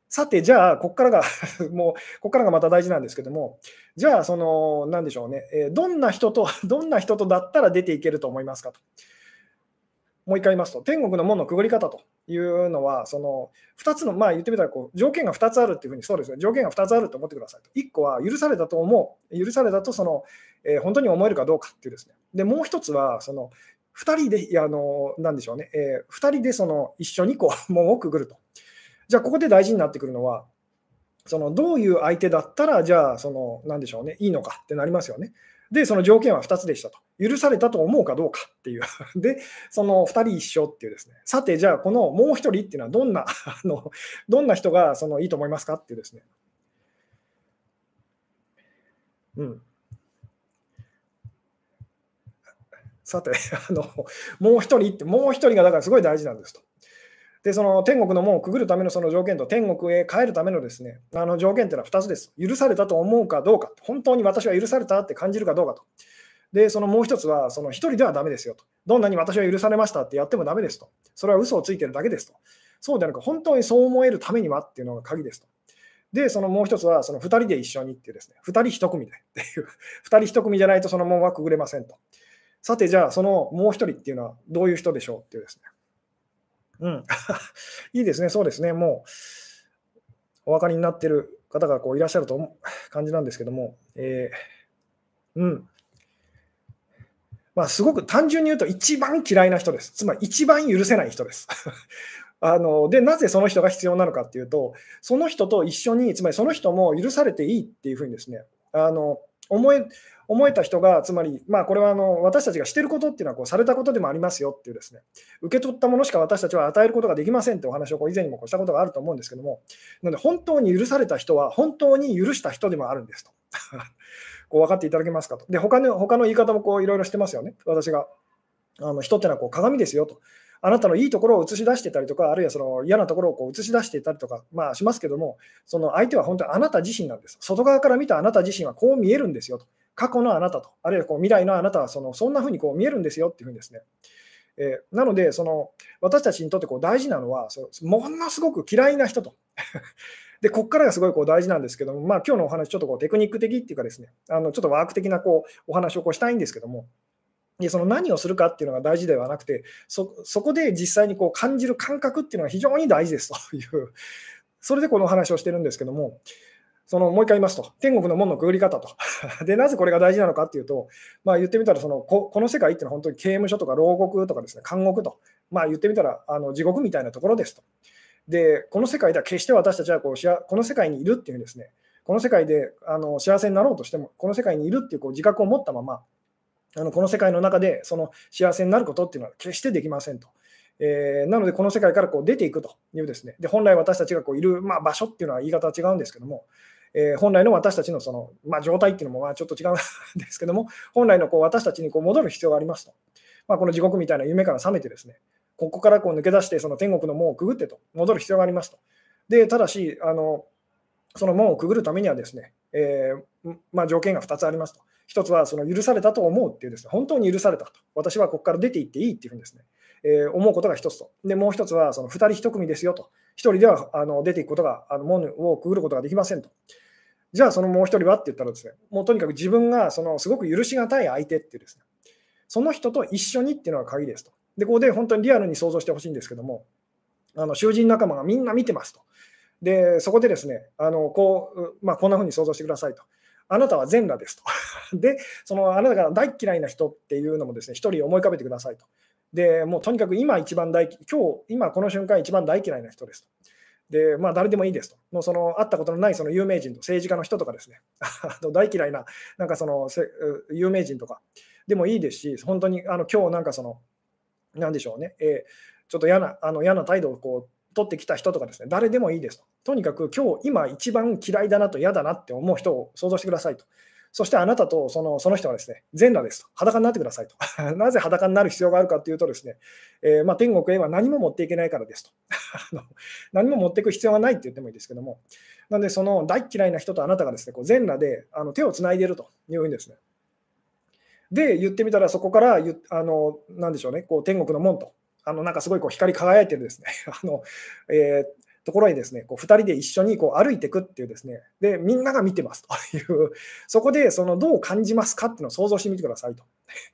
さて、じゃあ、ここからが *laughs* もう、ここからがまた大事なんですけども、じゃあ、その、なんでしょうね、えー、どんな人と、*laughs* どんな人とだったら出ていけると思いますかと。もう一回言いますと、天国の門のくぐり方というのは、その2つの、まあ言ってみたらこう、条件が2つあるっていうふうに、そうですね、条件が2つあると思ってくださいと。1個は許されたと思う、許されたとその、えー、本当に思えるかどうかっていうですね。で、もう1つは、その2人で、いやあのなんでしょうね、えー、2人でその一緒にこう門をくぐると。じゃあ、ここで大事になってくるのは、そのどういう相手だったら、じゃあ、その、なんでしょうね、いいのかってなりますよね。で、その条件は2つでしたと。許されたと思うかどうかっていう。*laughs* で、その2人一緒っていうですね。さて、じゃあ、このもう1人っていうのはどんな、*laughs* あのどんな人がそのいいと思いますかっていうですね。うん。さて、*laughs* あのもう1人って、もう1人がだからすごい大事なんですと。で、その天国の門をくぐるためのその条件と天国へ帰るためのですね、あの条件というのは2つです。許されたと思うかどうか、本当に私は許されたって感じるかどうかと。で、そのもう一つは、その1人ではだめですよと。どんなに私は許されましたってやってもだめですと。それは嘘をついてるだけですと。そうではなく、本当にそう思えるためにはっていうのが鍵ですと。で、そのもう一つは、その2人で一緒にっていうですね、2人1組でっていう、2人1組じゃないとその門はくぐれませんと。さて、じゃあ、そのもう1人っていうのはどういう人でしょうっていうですね。うん、*laughs* いいですね、そうですね、もうお分かりになってる方がこういらっしゃると思う感じなんですけども、えー、うん。まあ、すごく単純に言うと、一番嫌いな人です。つまり、一番許せない人です。*laughs* あのでなぜその人が必要なのかっていうと、その人と一緒に、つまりその人も許されていいっていうふうにですね、あの思え思えた人が、つまり、まあ、これはあの私たちがしていることっていうのはこうされたことでもありますよっていうですね、受け取ったものしか私たちは与えることができませんってお話をこう以前にもこうしたことがあると思うんですけども、なので本当に許された人は本当に許した人でもあるんですと。*laughs* こう分かっていただけますかと。で、他の他の言い方もいろいろしてますよね、私が。あの人ってのはこう鏡ですよと。あなたのいいところを映し出してたりとか、あるいはその嫌なところをこう映し出していたりとか、まあ、しますけども、その相手は本当にあなた自身なんです。外側から見たあなた自身はこう見えるんですよと。過去のあなたと、あるいはこう未来のあなたはそのそんな風にこう見えるんですよっていうふうにですね。えー、なので、その私たちにとってこう大事なのは、そものすごく嫌いな人と。*laughs* で、ここからがすごいこう大事なんですけども、まあ今日のお話、ちょっとこうテクニック的っていうかですね、あのちょっとワーク的なこうお話をこうしたいんですけども、でその何をするかっていうのが大事ではなくて、そこで実際にこう感じる感覚っていうのが非常に大事ですという、それでこのお話をしてるんですけども、そのもう一回言いますと、天国の門のくぐり方と。*laughs* で、なぜこれが大事なのかっていうと、まあ、言ってみたらそのこ、この世界っていうのは本当に刑務所とか牢獄とかですね、監獄と、まあ、言ってみたらあの地獄みたいなところですと。で、この世界では決して私たちはこうこの世界にいるっていうですね、この世界であの幸せになろうとしても、この世界にいるっていうこう自覚を持ったまま、あのこの世界の中でその幸せになることっていうのは決してできませんと。えー、なので、この世界からこう出ていくというですね、で本来私たちがこういる、まあ、場所っていうのは言い方は違うんですけども、えー、本来の私たちのその、まあ、状態っていうのもまあちょっと違うんですけども、本来のこう私たちにこう戻る必要がありますと。まあ、この地獄みたいな夢から覚めてですね、ここからこう抜け出して、その天国の門をくぐってと、戻る必要がありますと。で、ただし、あのその門をくぐるためにはですね、えー、まあ、条件が2つありますと。1つはその許されたと思うっていうですね、本当に許されたと。私はここから出ていっていいっていうふうにですね、えー、思うことが1つと。で、もう1つはその2人1組ですよと。1人ではあの出ていくことが、あの門をくぐることができませんと。じゃあそのもう1人はって言ったらですね、もうとにかく自分がそのすごく許しがたい相手っていうですね、その人と一緒にっていうのが鍵ですと。で、ここで本当にリアルに想像してほしいんですけども、あの囚人仲間がみんな見てますと。で、そこでですね、あのこうまあ、こんな風に想像してくださいと。あなたは全裸ですと。*laughs* で、そのあなたが大嫌いな人っていうのもですね、一人思い浮かべてくださいと。で、もうとにかく今一番大、今日、今この瞬間一番大嫌いな人ですと。で、まあ誰でもいいですと。もうその会ったことのないその有名人と政治家の人とかですね、*laughs* 大嫌いななんかその有名人とかでもいいですし、本当にあの今日なんかその、なんでしょうね、えー、ちょっと嫌なあの嫌な態度をこう取ってきた人とかですね、誰でもいいですと。とにかく今日、今一番嫌いだなと嫌だなって思う人を想像してくださいと。そしてあなたとそのその人はですね、全裸ですと。裸になってくださいと。*laughs* なぜ裸になる必要があるかというとですね、えー、まあ、天国へは何も持っていけないからですと。*laughs* 何も持っていく必要がないって言ってもいいですけども、なのでその大嫌いな人とあなたがですね、こう全裸であの手をつないでいるというふうにですね。で、言ってみたらそこから、あの、なんでしょうね、こう天国の門とあのなんかすごいこう光り輝いてるですね *laughs* あの、えー、ところにですね、こう2人で一緒にこう歩いていくっていうですね、で、みんなが見てますという、*laughs* そこでそのどう感じますかっていうのを想像してみてくださいと。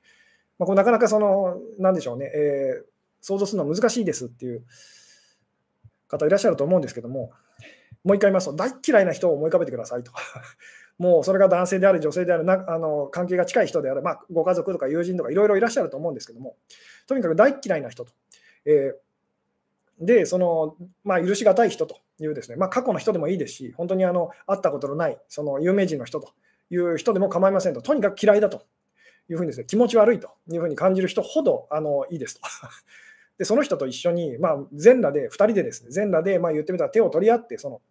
*laughs* まあ、こうなかなかその、なんでしょうね、えー、想像するのは難しいですっていう方いらっしゃると思うんですけども、もう一回言いますと、大嫌いな人を思い浮かべてくださいと。*laughs* もうそれが男性である、女性である、なあの関係が近い人である、まあ、ご家族とか友人とかいろいろいらっしゃると思うんですけども、とにかく大嫌いな人と。えー、で、その、まあ、許しがたい人というですね、まあ、過去の人でもいいですし、本当にあの会ったことのないその有名人の人という人でも構いませんと、とにかく嫌いだというふうにですね、気持ち悪いというふうに感じる人ほどあのいいですと。で、その人と一緒に、まあ、全裸で、2人でですね、全裸で、まあ、言ってみたら手を取り合って、その、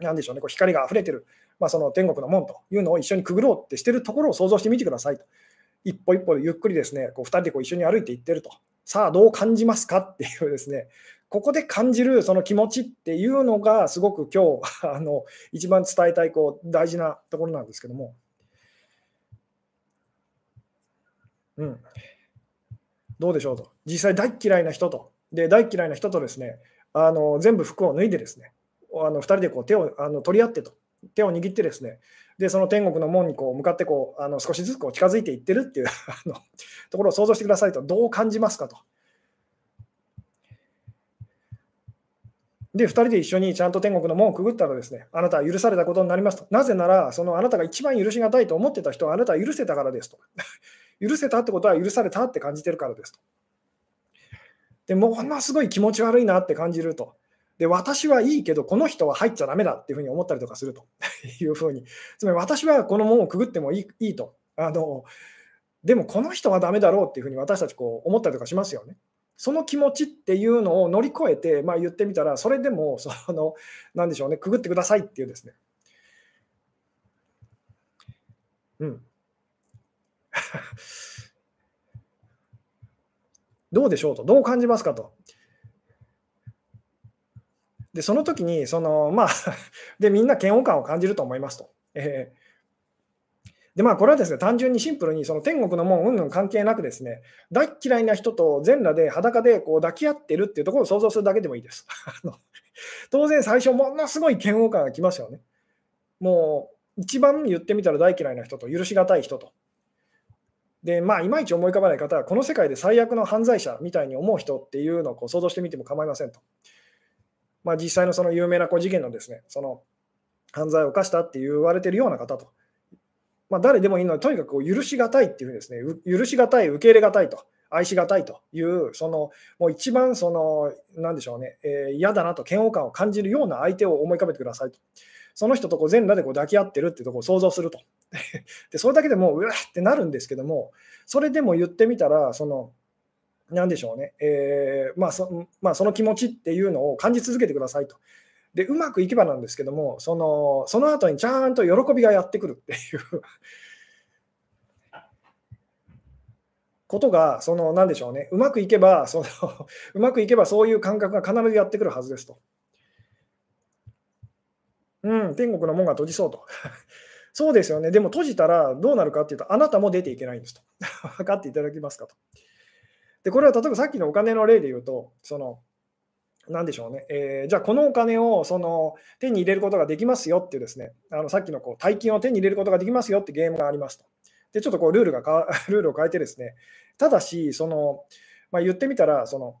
なんでしょうね、こう光が溢れてる、まあ、その天国の門というのを一緒にくぐろうってしてるところを想像してみてくださいと。一歩一歩ゆっくりですね、こう2人でこう一緒に歩いていってると。さあ、どう感じますかっていうですね、ここで感じるその気持ちっていうのが、すごく今日 *laughs* あの一番伝えたいこう大事なところなんですけども。うん、どうでしょうと。実際、大嫌いな人と、で大嫌いな人とですね、あの全部服を脱いでですね、あの2人でこう手をあの取り合ってと、手を握ってですね、でその天国の門にこう向かってこうあの少しずつこう近づいていってるっていう *laughs* ところを想像してくださいと、どう感じますかと。で、2人で一緒にちゃんと天国の門をくぐったらですね、あなたは許されたことになりますと。なぜなら、そのあなたが一番許しがたいと思ってた人はあなたは許せたからですと。*laughs* 許せたってことは許されたって感じてるからですと。でものすごい気持ち悪いなって感じると。で、私はいいけど、この人は入っちゃだめだっていうふうに思ったりとかすると *laughs* いうふうに、つまり私はこの門をくぐってもいいいいと。あのでも、この人はだめだろうっていうふうに私たちこう思ったりとかしますよね。その気持ちっていうのを乗り越えて、まあ、言ってみたら、それでもその、なんでしょうね、くぐってくださいっていうですね。うん。*laughs* どうでしょうと、どう感じますかと。で、その時に、その、まあ *laughs* で、みんな嫌悪感を感じると思いますと。えー、で、まあ、これはですね、単純にシンプルに、その天国の門、うんぬん関係なくですね、大嫌いな人と全裸で裸でこう抱き合ってるっていうところを想像するだけでもいいです。*laughs* 当然、最初、ものすごい嫌悪感がきますよね。もう、一番言ってみたら大嫌いな人と、許しがたい人と。で、まあ、いまいち思い浮かばない方は、この世界で最悪の犯罪者みたいに思う人っていうのをこう想像してみても構いませんと。まあ、実際のその有名な事件のですね、その犯罪を犯したって言われてるような方と、まあ、誰でもいいので、とにかく許しがたいっていうですね、許しがたい、受け入れがたいと、愛しがたいという、そのもう一番その、なんでしょうね、えー、嫌だなと嫌悪感を感じるような相手を思い浮かべてくださいと。その人とこう全裸でこう抱き合ってるっていうところを想像すると。*laughs* でそれだけでもう、うわってなるんですけども、それでも言ってみたら、その、なんでしょうね、えーまあそまあ、その気持ちっていうのを感じ続けてくださいと。で、うまくいけばなんですけども、そのその後にちゃんと喜びがやってくるっていう *laughs* ことが、その、なんでしょうね、うまくいけば、その *laughs* うまくいけばそういう感覚が必ずやってくるはずですと。うん、天国の門が閉じそうと。*laughs* そうですよね。でも閉じたらどうなるかっていうと、あなたも出ていけないんですと。分かっていただけますかと。で、これは例えばさっきのお金の例で言うと、その、なんでしょうね、えー、じゃあこのお金をその手に入れることができますよっていうですね、あのさっきのこう大金を手に入れることができますよってゲームがありますと。で、ちょっとこうルールが *laughs* ルールを変えてですね、ただし、その、まあ、言ってみたら、その、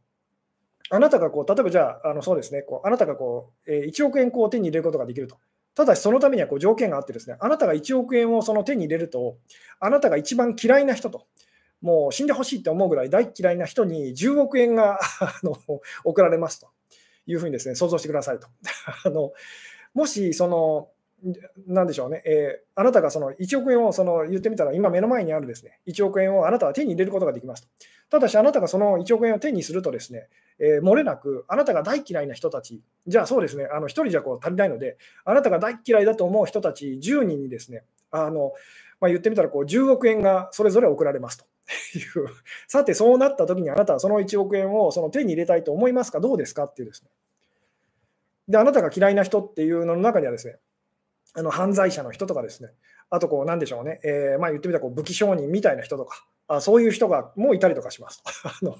あなたがこう、例えばじゃあ、あのそうですね、こうあなたがこう、えー、1億円こう手に入れることができると。ただし、そのためにはこう条件があってですね、あなたが1億円をその手に入れると、あなたが一番嫌いな人と、もう死んでほしいって思うぐらい大嫌いな人に10億円が *laughs* あの送られますと。いうふうにですね、想像してくださいと。*laughs* あのもし、その、なんでしょうね、えー、あなたがその1億円をその言ってみたら、今目の前にあるですね1億円をあなたは手に入れることができますと。ただし、あなたがその1億円を手にするとですね、えー、漏れなく、あなたが大嫌いな人たち、じゃあそうですね、あの1人じゃこう足りないので、あなたが大嫌いだと思う人たち10人にですね、あのまあ、言ってみたらこう10億円がそれぞれ送られますと。いう。*laughs* さて、そうなった時にあなたはその1億円をその手に入れたいと思いますか、どうですか？っていうですね。で、あなたが嫌いな人っていうのの中にはですね、あの犯罪者の人とかですね、あとこう、なんでしょうね、えー、まあ言ってみたらこう武器商人みたいな人とか、あそういう人がもういたりとかします。*laughs* あの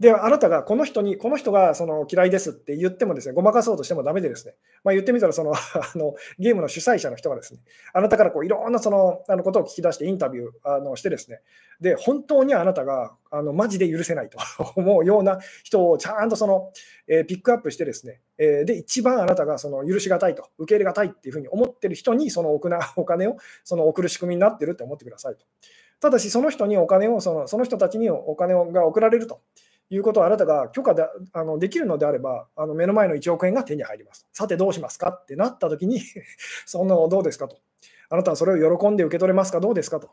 で、あなたがこの人に、この人がその嫌いですって言ってもですね、ごまかそうとしてもダメでですね、まあ、言ってみたらその *laughs* あのゲームの主催者の人がですね、あなたからこういろんなそのあのことを聞き出してインタビューあのしてですね、で、本当にあなたがあのマジで許せないと *laughs* 思うような人をちゃんとその、えー、ピックアップしてですね、えー、で、一番あなたがその許しがたいと、受け入れがたいっていうふうに思ってる人にそのおお金をその送る仕組みになってるって思ってくださいと。ただし、その人にお金をその、その人たちにお金が送られると。いうことをあなたが許可であのできるのであれば、あの目の前の1億円が手に入ります。さてどうしますかってなったときに *laughs* そのどうですかと。あなたはそれを喜んで受け取れますか？どうですかと。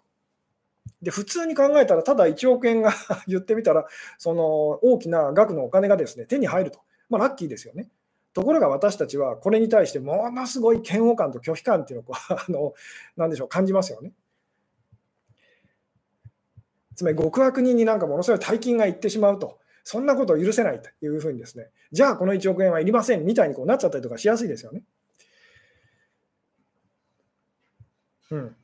で普通に考えたら、ただ1億円が *laughs* 言ってみたら、その大きな額のお金がですね手に入ると。まあ、ラッキーですよね。ところが私たちはこれに対してものすごい嫌悪感と拒否感っていうのを *laughs* あのなでしょう感じますよね。つまり極悪人になんかものすごい大金がいってしまうと。そんなことを許せないというふうにですね、じゃあこの1億円はいりませんみたいにこうなっちゃったりとかしやすいですよね。うん。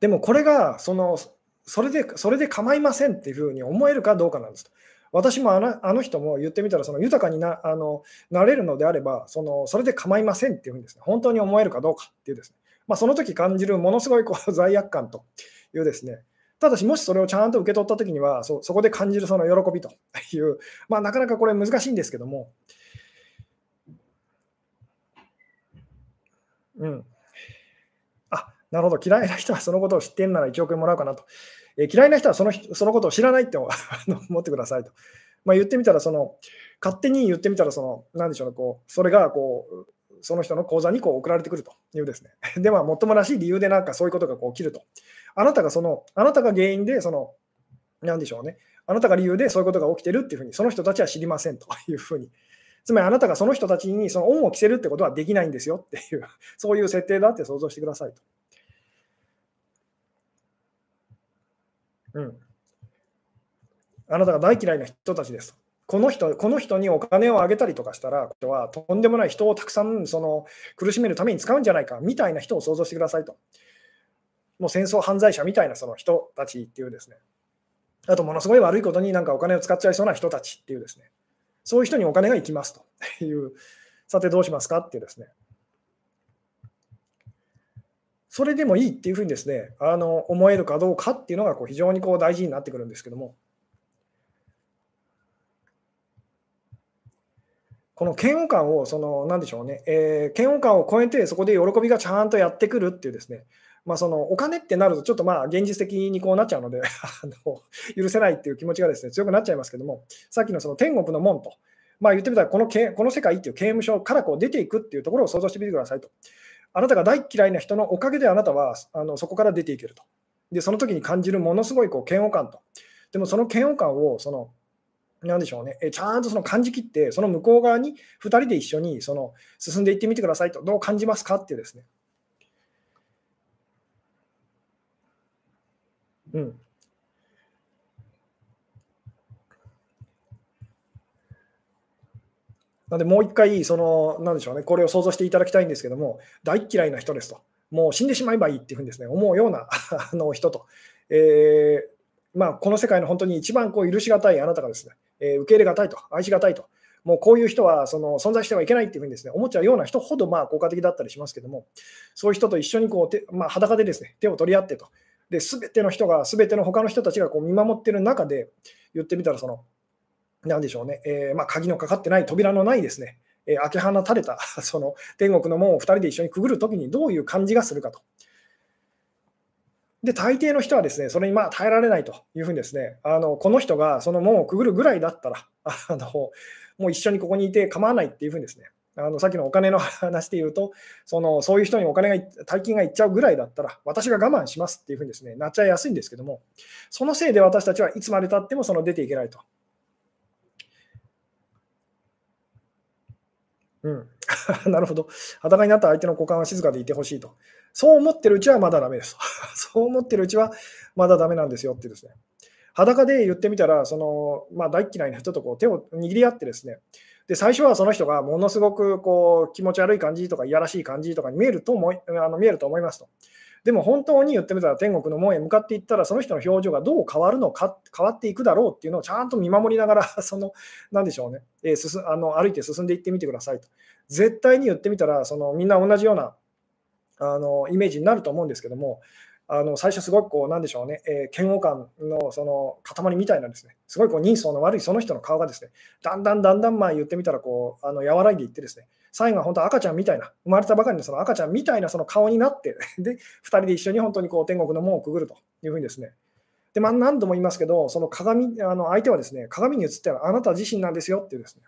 でもこれがそのそれでそれで構いませんっていうふうに思えるかどうかなんですと。私もあのあの人も言ってみたらその豊かになあのなれるのであればそのそれで構いませんっていうふうにですね本当に思えるかどうかっていうですね、まあ、その時感じるものすごいこう罪悪感というですねただし、もしそれをちゃんと受け取ったときにはそ、そこで感じるその喜びという、*laughs* まあ、なかなかこれ難しいんですけども、うん。あ、なるほど、嫌いな人はそのことを知っているなら1億円もらうかなと。え、嫌いな人はそのそのことを知らないって *laughs* 思ってくださいと。まあ、言ってみたらその、勝手に言ってみたらその、なんでしょうね、こうそれがこうその人の口座にこう送られてくるというですね。*laughs* で、まあ、もっともらしい理由でなんかそういうことがこう起きると。あなたがその、あなたが原因で、その、なんでしょうね。あなたが理由でそういうことが起きてるっていうふうに、その人たちは知りませんというふうに。つまりあなたがその人たちにその恩を着せるってことはできないんですよっていう、そういう設定だって想像してくださいと。うん。あなたが大嫌いな人たちですと。この人この人にお金をあげたりとかしたら、人はとんでもない人をたくさんその苦しめるために使うんじゃないかみたいな人を想像してくださいと。もう戦争犯罪者みたいなその人たちっていうですね、あとものすごい悪いことになんかお金を使っちゃいそうな人たちっていうですね、そういう人にお金が行きますという、さてどうしますかっていうですね、それでもいいっていうふうにですね、あの思えるかどうかっていうのがこう非常にこう大事になってくるんですけども、この嫌悪感を、その、なんでしょうね、えー、嫌悪感を超えて、そこで喜びがちゃんとやってくるっていうですね、まあ、そのお金ってなると、ちょっとまあ現実的にこうなっちゃうので *laughs* あの、許せないっていう気持ちがですね強くなっちゃいますけども、さっきのその天国の門と、まあ言ってみたらこのけ、この世界っていう刑務所からこう出ていくっていうところを想像してみてくださいと。あなたが大嫌いな人のおかげであなたはあのそこから出ていけると。で、その時に感じるものすごいこう嫌悪感と。でもその嫌悪感を、その、なんでしょうね、えちゃんとその感じきって、その向こう側に2人で一緒にその進んでいってみてくださいと、どう感じますかっていうですね。うん。なんで、もう一回、その、なんでしょうね、これを想像していただきたいんですけども、大嫌いな人ですと、もう死んでしまえばいいっていうふうにですね、思うような *laughs* あの人と、えー、まあ、この世界の本当に一番こう許しがたいあなたがですね、えー、受け入れがたいと、愛しがたいと、もうこういう人はその存在してはいけないっていうふうにですね思っちゃうような人ほどまあ効果的だったりしますけども、そういう人と一緒にこう手、まあ、裸でですね手を取り合ってと、で全ての人が、全ての他の人たちがこう見守ってる中で、言ってみたら、その、なんでしょうね、えー、まあ、鍵のかかってない、扉のないですね、えー、開け放たれた *laughs* その天国の門を2人で一緒にくぐるときにどういう感じがするかと。で、大抵の人はですね、それにまあ耐えられないというふうにですね、あのこの人がその門をくぐるぐらいだったら、あのもう一緒にここにいて構わないっていうふうにですね、あのさっきのお金の話で言うと、そのそういう人にお金が、大金がいっちゃうぐらいだったら、私が我慢しますっていうふうにです、ね、なっちゃいやすいんですけども、そのせいで私たちはいつまでたってもその出ていけないと。うん、*laughs* なるほど。裸になった相手の股間は静かでいてほしいと。そう思ってるうちはまだダメです。*laughs* そう思ってるうちはまだダメなんですよってですね。裸で言ってみたら、そのまあ、大嫌いな人とこう手を握り合ってですね、で最初はその人がものすごくこう気持ち悪い感じとかいやらしい感じとかに見えると思いあの見えると思いますと。でも本当に言ってみたら天国の門へ向かっていったらその人の表情がどう変わるのか変わっていくだろうっていうのをちゃんと見守りながら *laughs* その何でしょうね、えー、進あの歩いて進んでいってみてくださいと。絶対に言ってみたらそのみんな同じようなあのイメージになると思うんですけどもあの最初すごくこう、なんでしょうね、えー、嫌悪感のその塊みたいなですね、すごいこう人相の悪いその人の顔がですね、だんだんだんだんまあ言ってみたらこう、あの和らいでいってですね、最後は本当赤ちゃんみたいな、生まれたばかりのその赤ちゃんみたいなその顔になって、*laughs* で、2人で一緒に本当にこう天国の門をくぐるというふうにですね、で、まあ、何度も言いますけど、その鏡、あの相手はですね、鏡に映ってはあなた自身なんですよっていうですね、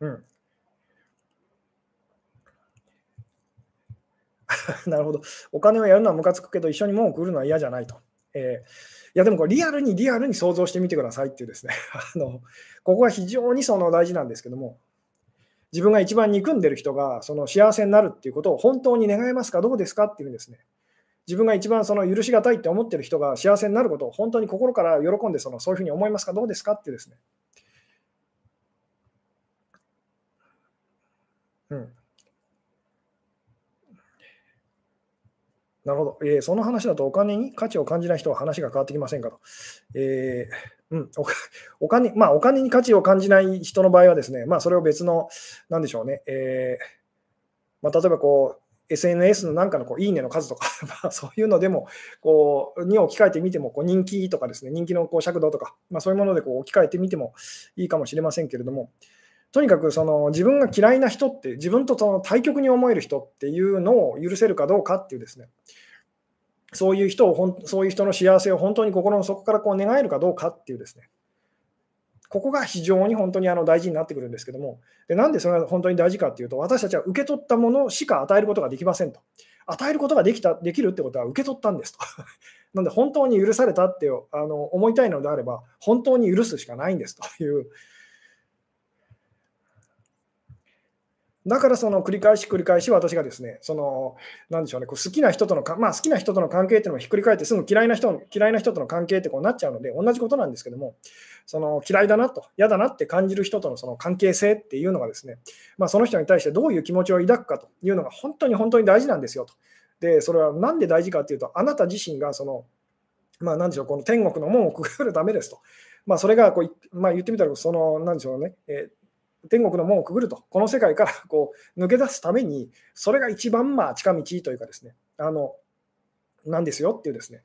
うん、*laughs* なるほど。お金をやるのはムカつくけど、一緒に門をくるのは嫌じゃないと。えー、いや、でもこれリアルにリアルに想像してみてくださいっていうですね、*laughs* あのここが非常にその大事なんですけども、自分が一番憎んでる人がその幸せになるっていうことを本当に願えますか、どうですかっていうですね、自分が一番その許しがたいって思ってる人が幸せになることを本当に心から喜んでそのそういうふうに思いますか、どうですかってですね。うんなるほど、えー、その話だとお金に価値を感じない人は話が変わってきませんかと。えー、うん、お *laughs* 金まあ、お金に価値を感じない人の場合はですね、まあ、それを別の、なんでしょうね、えー、まあ、例えばこう、SNS のなんかのこういいねの数とか、*laughs* そういうのでもこうに置き換えてみてもこう人気とかですね。人気のこう尺度とか、まあ、そういうものでこう置き換えてみてもいいかもしれませんけれども。とにかくその自分が嫌いな人って、自分とその対極に思える人っていうのを許せるかどうかっていうですね、そういう人をほんそういう人の幸せを本当に心の底からこう願えるかどうかっていうですね、ここが非常に本当にあの大事になってくるんですけども、でなんでそれが本当に大事かっていうと、私たちは受け取ったものしか与えることができませんと。与えることができたできるってことは受け取ったんですと。*laughs* なので本当に許されたってあの思いたいのであれば、本当に許すしかないんですという、だからその繰り返し繰り返し私がですね、その、なんでしょうね、こう好きな人とのか、まあ好きな人との関係っていうのもひっくり返ってすぐ嫌いな人、嫌いな人との関係ってこうなっちゃうので、同じことなんですけども、その嫌いだなと、嫌だなって感じる人とのその関係性っていうのがですね、まあその人に対してどういう気持ちを抱くかというのが本当に本当に大事なんですよと。で、それはなんで大事かっていうと、あなた自身がその、まあなんでしょう、この天国の門をくぐるためですと。まあそれがこう、まあ言ってみたら、その、なんでしょうね、えー天国の門をくぐると、この世界から *laughs* こう抜け出すために、それが一番まあ近道というかですね、あの、なんですよっていうですね。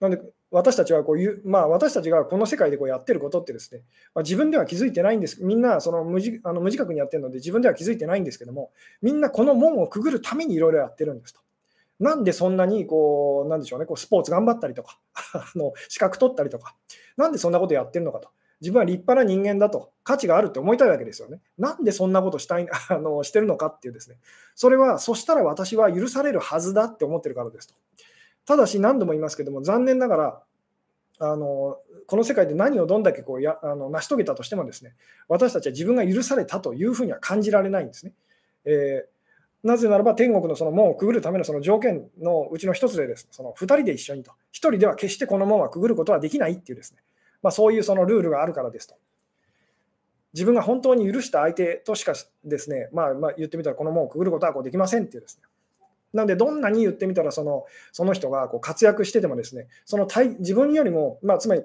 なので、私たちはこういう、まあ、私たちがこの世界でこうやってることってですね、まあ、自分では気づいてないんです、みんなその無自あの無自覚にやってるので、自分では気づいてないんですけども、みんなこの門をくぐるためにいろいろやってるんですと。なんでそんなにこう、なんでしょうね、こうスポーツ頑張ったりとか *laughs* あの、資格取ったりとか、なんでそんなことやってるのかと。自分は立派な人間だと、価値があるって思いたいわけですよね。なんでそんなことしたい *laughs* あのしてるのかっていうですね。それは、そしたら私は許されるはずだって思ってるからですと。ただし、何度も言いますけども、残念ながら、あのこの世界で何をどんだけこうやあの成し遂げたとしてもですね私たちは自分が許されたというふうには感じられないんですね。えー、なぜならば天国のその門をくぐるためのその条件のうちの一つでです、ね、その2人で一緒にと、1人では決してこの門はくぐることはできないっていうですね、まあ、そういうそのルールがあるからですと。自分が本当に許した相手としかですね、まあ、まあ言ってみたらこの門をくぐることはこうできませんっていうですね、なので、どんなに言ってみたらその、その人がこう活躍してても、ですねその対自分よりも、まあ、つまり、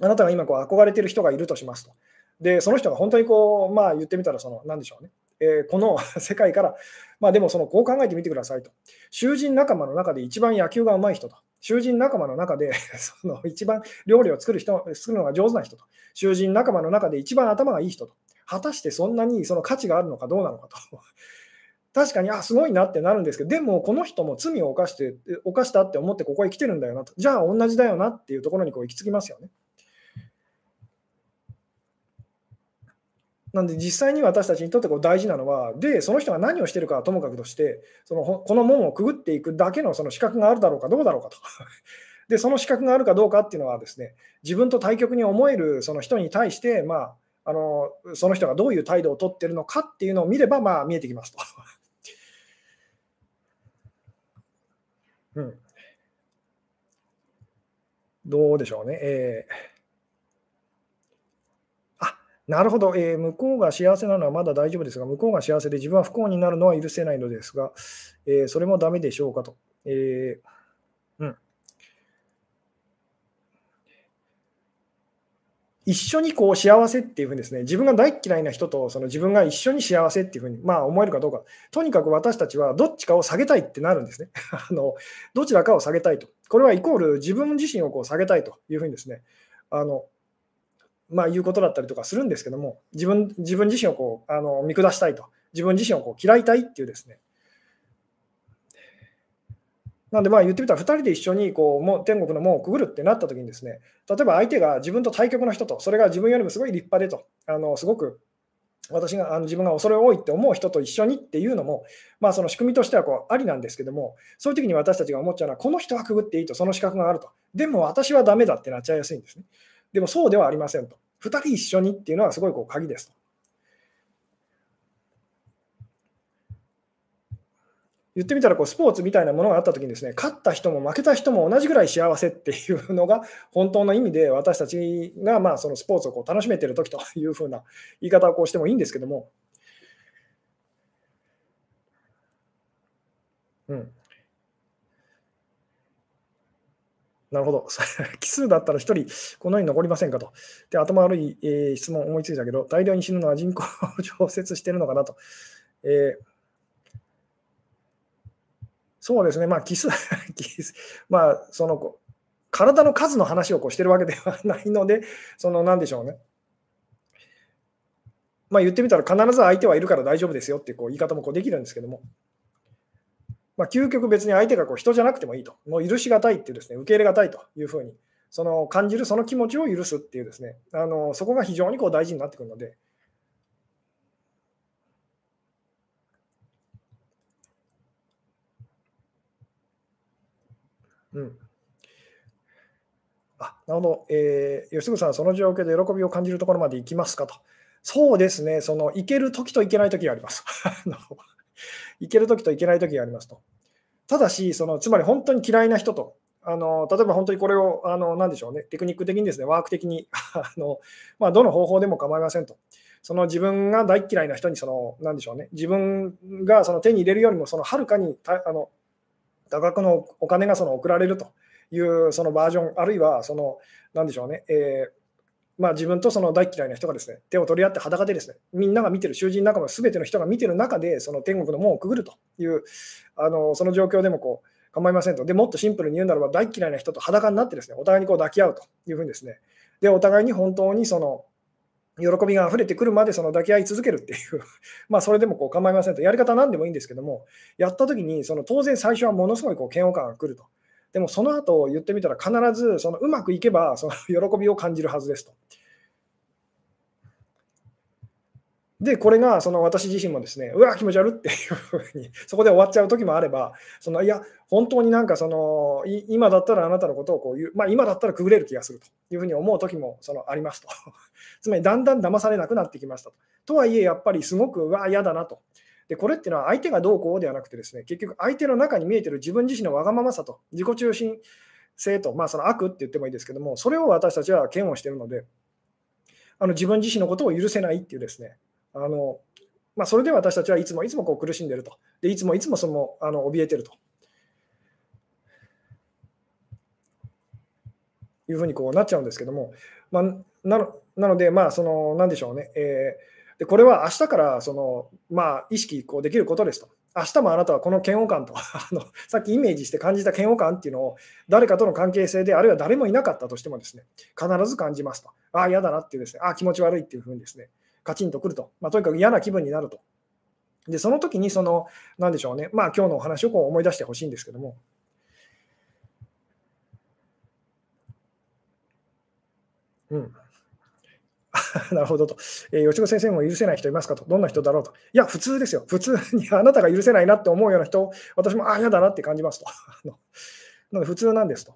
あなたが今こう憧れてる人がいるとしますと。で、その人が本当にこう、まあ、言ってみたら、その、なんでしょうね。えー、この *laughs* 世界から、まあでもそのこう考えてみてくださいと。囚人仲間の中で一番野球が上手い人と。囚人仲間の中で *laughs* その一番料理を作る人作るのが上手な人と。囚人仲間の中で一番頭がいい人と。果たしてそんなにその価値があるのかどうなのかと。*laughs* 確かに、あ、すごいなってなるんですけど、でもこの人も罪を犯して、犯したって思ってここへ来てるんだよなと。じゃあ同じだよなっていうところにこう行き着きますよね。なんで実際に私たちにとってこう大事なのは、で、その人が何をしてるかはともかくとして、そのこの門をくぐっていくだけのその資格があるだろうかどうだろうかと。*laughs* で、その資格があるかどうかっていうのはですね、自分と対極に思えるその人に対して、まあ、あのその人がどういう態度をとってるのかっていうのを見れば、まあ、見えてきますと。*laughs* うん、どうでしょうね。えー、なるほど、えー、向こうが幸せなのはまだ大丈夫ですが、向こうが幸せで自分は不幸になるのは許せないのですが、えー、それもダメでしょうかと。えうん一緒にこう幸せっていうふうにですね、自分が大嫌いな人とその自分が一緒に幸せっていうふうに、まあ、思えるかどうか、とにかく私たちはどっちかを下げたいってなるんですね。*laughs* あのどちらかを下げたいと。これはイコール自分自身をこう下げたいというふうにですね、あのまあ、言うことだったりとかするんですけども、自分自分自身をこうあの見下したいと、自分自身をこう嫌いたいっていうですね、なんでまあ言ってみたら2人で一緒にこうも天国の門をくぐるってなった時にですね例えば相手が自分と対極の人とそれが自分よりもすごい立派でとあのすごく私があの自分が恐れ多いって思う人と一緒にっていうのも、まあ、その仕組みとしてはこうありなんですけどもそういう時に私たちが思っちゃうのはこの人はくぐっていいとその資格があると。でも私はダメだってなっちゃいやすいんですね。でもそうではありませんと。2人一緒にっていうのはすごいこう鍵ですと。言ってみたらこうスポーツみたいなものがあったときにですね、勝った人も負けた人も同じぐらい幸せっていうのが本当の意味で私たちがまあそのスポーツをこう楽しめてるときというふうな言い方をこうしてもいいんですけども、うん。なるほど。*laughs* 奇数だったら1人、この世に残りませんかと。で、頭悪い、えー、質問思いついたけど、大量に死ぬのは人口を調節してるのかなと。えーそうですね、まあ、キス、*laughs* キスまあ、その、体の数の話をこうしてるわけではないので、その、なんでしょうね。まあ、言ってみたら、必ず相手はいるから大丈夫ですよってこう言い方もこうできるんですけども、まあ、究極別に相手がこう人じゃなくてもいいと、もう許しがたいっていうですね、受け入れがたいというふうに、その感じるその気持ちを許すっていうですね、あのそこが非常にこう大事になってくるので、うん。あ、なるほど。えー、吉純さん、その状況で喜びを感じるところまで行きますかと。そうですね、その行けるときと行けないときがあります。*laughs* *laughs* 行けるときと行けないときがありますと。ただし、そのつまり本当に嫌いな人と、あの例えば本当にこれを、あの何でしょうね、テクニック的にですね、ワーク的に *laughs* あの、まあ、どの方法でも構いませんと。その自分が大嫌いな人にその、なんでしょうね、自分がその手に入れるよりも、そのはるかにあの多額のお金がその送られるというそのバージョン、あるいはその、なんでしょうね、えーまあ、自分とその大嫌いな人がですね手を取り合って裸でですねみんなが見てる囚人仲間すべての人が見てる中でその天国の門をくぐるというあのその状況でもこう構いませんと。でもっとシンプルに言うならば大嫌いな人と裸になってですねお互いにこう抱き合うというふうにですね。でお互いに本当にその喜びが溢れてくるまでその抱き合い続けるっていう *laughs* まあそれでもこう構いませんと、やり方は何でもいいんですけども、やったときにその当然最初はものすごいこう嫌悪感が来ると。でもその後言ってみたら必ずそのうまくいけばその喜びを感じるはずですと。で、これがその私自身もですね、うわ、気持ち悪っていうふうに、そこで終わっちゃう時もあれば、そのいや、本当になんかその、今だったらあなたのことをこう言う、まあ、今だったらくぐれる気がするというふうに思う時もそのありますと。つまり、だんだん騙されなくなってきましたと。とはいえ、やっぱりすごく、うわ、嫌だなと。で、これっていうのは相手がどうこうではなくてですね、結局相手の中に見えてる自分自身のわがままさと、自己中心性と、まあその悪って言ってもいいですけども、それを私たちは嫌悪しているので、あの自分自身のことを許せないっていうですね、あのまあ、それで私たちはいつもいつもこう苦しんでいると。でいつもいつもそのあの怯えてると。いうふうにこうなっちゃうんですけども、まあ、なのなので、まあ、その、なんでしょうね、えー、でこれは明日からその、まあ、意識こうできることですと。明日もあなたはこの嫌悪感と *laughs* あの、さっきイメージして感じた嫌悪感っていうのを、誰かとの関係性で、あるいは誰もいなかったとしてもですね、必ず感じますと。ああ、嫌だなっていうですね、ああ、気持ち悪いっていうふうにですね、カチンとくると。まあ、とにかく嫌な気分になると。で、その時に、その、なんでしょうね、まあ、今日のお話をこう思い出してほしいんですけども、うん。*laughs* なるほどと。えー、吉野先生も許せない人いますかと。どんな人だろうと。いや、普通ですよ。普通にあなたが許せないなって思うような人、私も、ああ、嫌だなって感じますと。*laughs* なので、普通なんですと。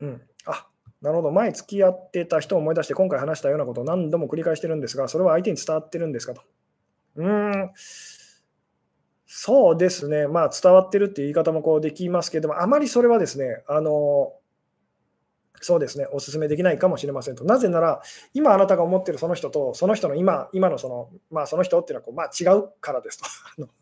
うん。あ、なるほど。前付き合ってた人を思い出して、今回話したようなことを何度も繰り返してるんですが、それは相手に伝わってるんですかと。うーん。そうですね。まあ、伝わってるっていう言い方もこうできますけども、あまりそれはですね、あの、そうですね、お勧めできないかもしれませんと。なぜなら、今あなたが思ってるその人と、その人の今、今のその、まあ、その人っていうのはこう、まあ、違うからですと。*laughs*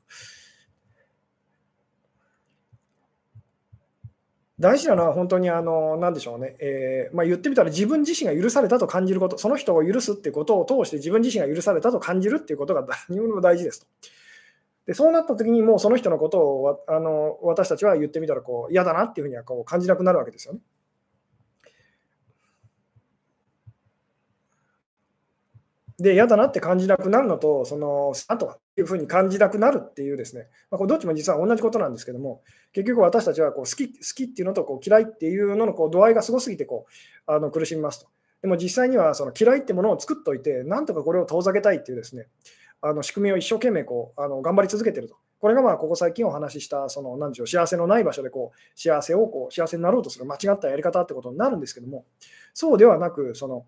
大事なのは本当にあの、なんでしょうね、えー、まあ、言ってみたら自分自身が許されたと感じること、その人を許すっていうことを通して自分自身が許されたと感じるっていうことが何よりも大事ですと。でそうなった時にもうその人のことをあの私たちは言ってみたらこう嫌だなっていうふうにはこう感じなくなるわけですよね。で、嫌だなって感じなくなるのと、その、あとはっていうふうに感じなくなるっていうですね、まあ、これどっちも実は同じことなんですけども、結局私たちはこう好き好きっていうのとこう嫌いっていうののこう度合いがすごすぎてこうあの苦しみますと。でも実際にはその嫌いってものを作っておいて、なんとかこれを遠ざけたいっていうですね、あの仕組みを一生懸命こうあの頑張り続けてると。これがまあここ最近お話しした、その何でしょう、幸せのない場所でこう幸せをこう幸せになろうとする間違ったやり方ってことになるんですけども、そうではなく、その、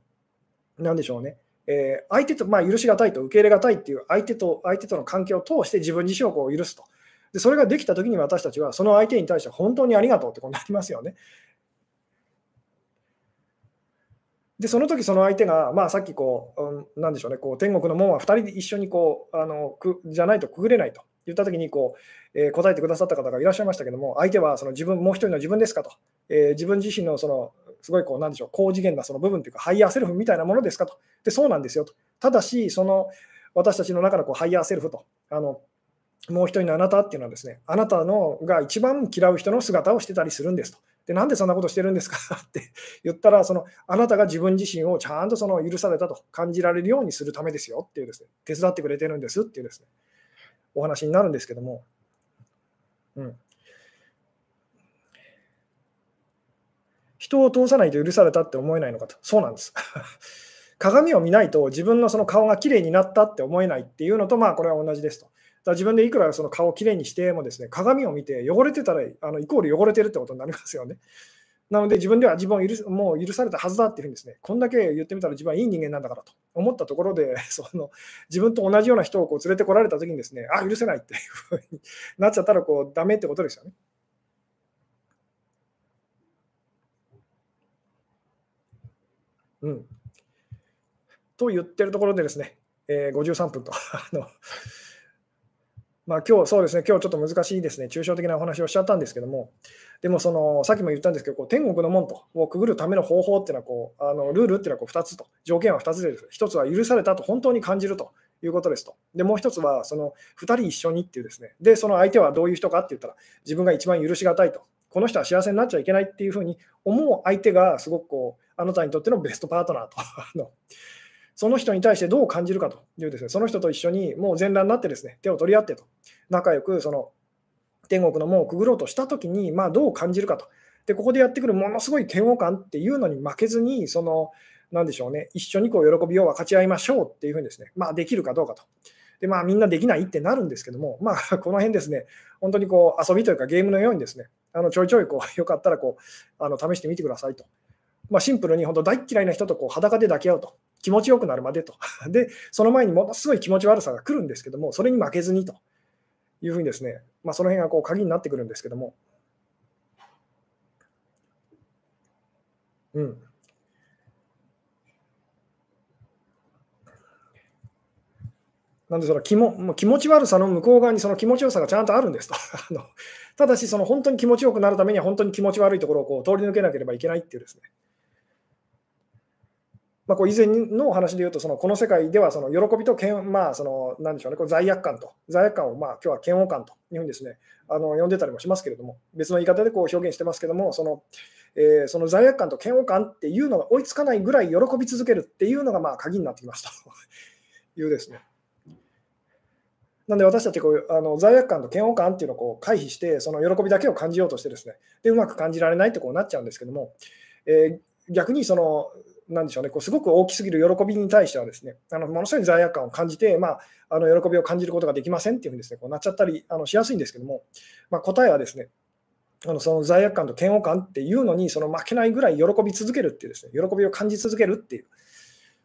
なんでしょうね、えー、相手と、まあ、許しがたいと受け入れがたいっていう相手と相手との関係を通して自分自身をこう許すと。でそれができたときに私たちはその相手に対して本当にありがとうってことなりますよね。で、その時その相手が、まあ、さっきこう、うんなんでしょうね、こう天国の門は2人で一緒にこうあのくじゃないとくぐれないと言った時にこう、えー、答えてくださった方がいらっしゃいましたけども、相手はその自分、もう一人の自分ですかと、えー、自分自身のそのすごいこう、なんでしょう、高次元なその部分というか、 higher self みたいなものですかと。で、そうなんですよと。ただし、その私たちの中のこう higher self と、あのもう一人のあなたっていうのはですね、あなたのが一番嫌う人の姿をしてたりするんですと。で、なんでそんなことしてるんですかって *laughs* 言ったら、そのあなたが自分自身をちゃんとその許されたと感じられるようにするためですよっていうですね、手伝ってくれてるんですっていうですね、お話になるんですけども、うん、人を通さないと許されたって思えないのかと。そうなんです。*laughs* 鏡を見ないと自分のその顔がきれいになったって思えないっていうのと、まあこれは同じですと。だ自分でいくらその顔をきれいにしてもですね、鏡を見て汚れてたらあのイコール汚れてるってことになりますよね。なので自分では自分を許もう許されたはずだっていうふうにですね、こんだけ言ってみたら自分はいい人間なんだからと思ったところで、*laughs* その自分と同じような人をこう連れてこられたときにですね、あ、許せないっていうふうになっちゃったらこうダメってことですよね。うん。と言ってるところでですね、えー、53分と。*laughs* あのまあ、今日そうですね、今日ちょっと難しいですね、抽象的なお話をしちゃったんですけども、でもその、さっきも言ったんですけど、こう天国の門とをくぐるための方法っていうのはこう、あのルールっていうのはこう2つと、条件は2つでです1つは許されたと本当に感じるということですと。で、もう1つは、その2人一緒にっていうですね、で、その相手はどういう人かって言ったら、自分が一番許しがたいと、この人は幸せになっちゃいけないっていうふうに思う相手がすごくこう、あなたにとってのベストパートナーと。*laughs* あのその人に対してどう感じるかというですね、その人と一緒にもう全裸になってですね、手を取り合ってと、仲良くその天国の門をくぐろうとしたときに、まあ、どう感じるかと。で、ここでやってくるものすごい嫌悪感っていうのに負けずに、その、なんでしょうね、一緒にこう喜びを分かち合いましょうっていうふうにですね、まあ、できるかどうかと。で、まあ、みんなできないってなるんですけども、まあ、*laughs* この辺ですね、本当にこう遊びというかゲームのようにですね、あのちょいちょいこうよかったらこうあの試してみてくださいと。まあ、シンプルに本当大嫌いな人とこう裸で抱き合うと。気持ちよくなるまでと。*laughs* で、その前にものすごい気持ち悪さが来るんですけども、それに負けずにというふうにですね、まあ、その辺がこう鍵になってくるんですけども。うん。なんでその気ももう気持ち悪さの向こう側にその気持ちよさがちゃんとあるんですと。*laughs* あのただし、その本当に気持ちよくなるためには本当に気持ち悪いところをこう通り抜けなければいけないっていうですね。まあ、こう以前のお話で言うと、そのこの世界ではその喜びと嫌、まあ、そのなんでしょうね、こ罪悪感と、罪悪感をまあ今日は嫌悪感というふうにですね、あの呼んでたりもしますけれども、別の言い方でこう表現してますけれども、そのえ、その罪悪感と嫌悪感っていうのが追いつかないぐらい喜び続けるっていうのがまあ鍵になってきますと *laughs* いうですね。なんで私たちこうあの罪悪感と嫌悪感っていうのをこう回避して、その喜びだけを感じようとしてですね、でうまく感じられないってこうなっちゃうんですけども、えー、逆にその、なんでしょうね、こうすごく大きすぎる喜びに対してはですね、あのものすごい罪悪感を感じて、まあ、あの喜びを感じることができませんっていうふうにですね、こうなっちゃったりあのしやすいんですけども、まあ、答えはですね、あのその罪悪感と嫌悪感っていうのにその負けないぐらい喜び続けるっていうですね、喜びを感じ続けるっていう、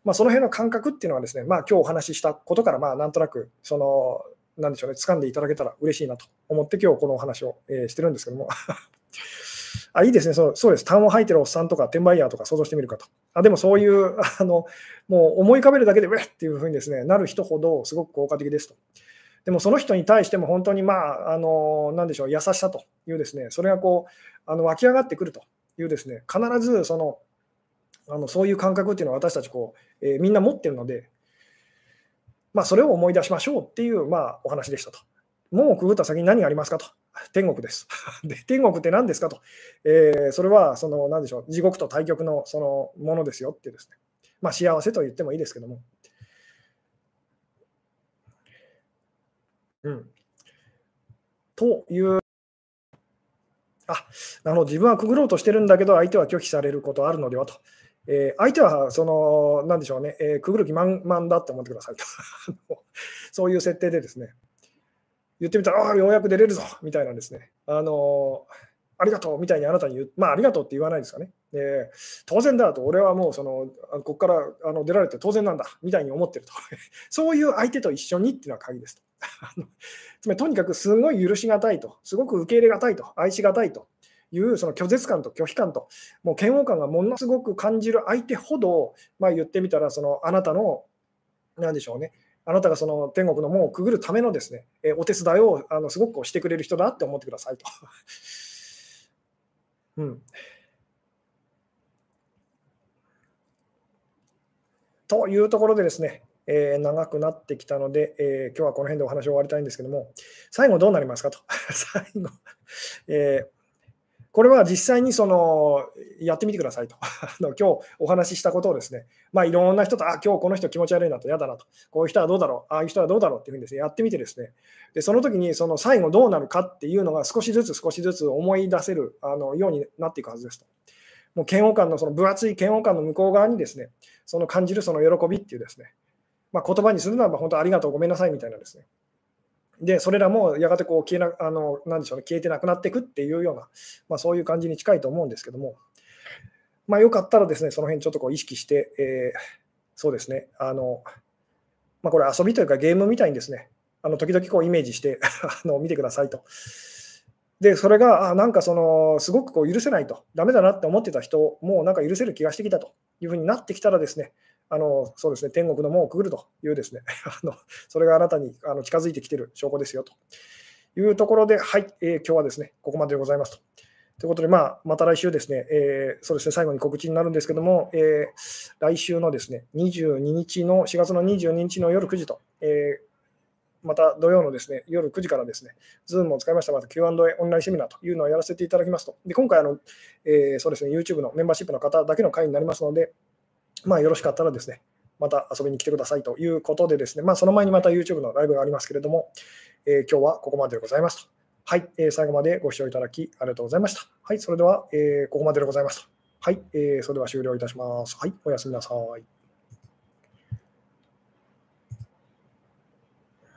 まあ、その辺の感覚っていうのはですね、まあ今日お話ししたことから、まあなんとなくそのなんでしょうね、掴んでいただけたら嬉しいなと思って今日このお話を、えー、してるんですけども。あ、いいですねそう。そうです。痰を吐いてるおっさんとか、転売ヤーとか想像してみるかと。あでもそういう、あの、もう思い浮かべるだけで、ウェっていうふうにですね、なる人ほどすごく効果的ですと。でもその人に対しても本当に、まあ、あの、なんでしょう、優しさというですね、それがこう、あの湧き上がってくるというですね、必ずその、あのそういう感覚っていうのは私たちこう、えー、みんな持ってるので、まあ、それを思い出しましょうっていう、まあ、お話でしたと。門をくぐった先に何がありますかと。天国です。*laughs* で天国って何ですかと。えー、それは、その、何でしょう、地獄と対極のそのものですよってですね。まあ、幸せと言ってもいいですけども。うん。という。あ、なの自分はくぐろうとしてるんだけど、相手は拒否されることあるのではと。えー、相手はその、なんでしょうね、えー、くぐる気満々だって思ってくださいと。*laughs* そういう設定でですね、言ってみたら、ああ、ようやく出れるぞみたいなんですね、あのありがとうみたいにあなたに言う、まあ、ありがとうって言わないですかね。で当然だと、俺はもうその、ここからあの出られて当然なんだみたいに思ってると。*laughs* そういう相手と一緒にっていうのは鍵ですと。*laughs* つまり、とにかくすごい許しがたいと、すごく受け入れがたいと、愛しがたいというその拒絶感と拒否感と、もう嫌悪感がものすごく感じる相手ほど、まあ、言ってみたら、そのあなたの、なんでしょうね、あなたがその天国の門をくぐるためのですね、えお手伝いをあのすごくしてくれる人だって思ってくださいと。*laughs* うん、というところでですね、えー、長くなってきたので、えー、今日はこの辺でお話を終わりたいんですけども、最後どうなりますかと。*laughs* 最後、えーこれは実際にそのやってみてくださいと。*laughs* 今日お話ししたことをですね、まあ、いろんな人と、あ、今日この人気持ち悪いなと、嫌だなと、こういう人はどうだろう、ああいう人はどうだろうっていうふうにです、ね、やってみてですね、でその時にその最後どうなるかっていうのが少しずつ少しずつ思い出せるあのようになっていくはずですと。もう嫌悪感のその分厚い嫌悪感の向こう側にですね、その感じるその喜びっていうですね、まあ、言葉にするならば本当ありがとう、ごめんなさいみたいなですね、で、それらもやがてこう消えなあのなんでしょう、ね、消えてなくなっていくっていうような、まあ、そういう感じに近いと思うんですけども、まあ、よかったらですね、その辺ちょっとこう意識して、えー、そうですね、あのまあ、これ遊びというかゲームみたいにですね、あの時々こうイメージして *laughs* あの見てくださいと。で、それが、あなんかその、すごくこう許せないと、ダメだなって思ってた人も、なんか許せる気がしてきたというふうになってきたらですね、あのそうですね、天国の門をくぐるというですね、*laughs* あのそれがあなたにあの近づいてきている証拠ですよというところで、はい、えー、今日はですね、ここまででございますと。ということで、まあ、また来週ですね、えー、そうですね、最後に告知になるんですけども、えー、来週のですね、22日の、4月の22日の夜9時と、えーまた土曜のですね夜9時からですね、Zoom を使いましたまた Q&A オンラインセミナーというのをやらせていただきますと。で今回あの、えー、そうですね、YouTube のメンバーシップの方だけの会になりますので、まあ、よろしかったらですね、また遊びに来てくださいということでですね、まあ、その前にまた YouTube のライブがありますけれども、えー、今日はここまででございますと。はい、えー、最後までご視聴いただきありがとうございました。はい、それでは、えー、ここまででございますと。はい、えー、それでは終了いたします。はい、おやすみなさい。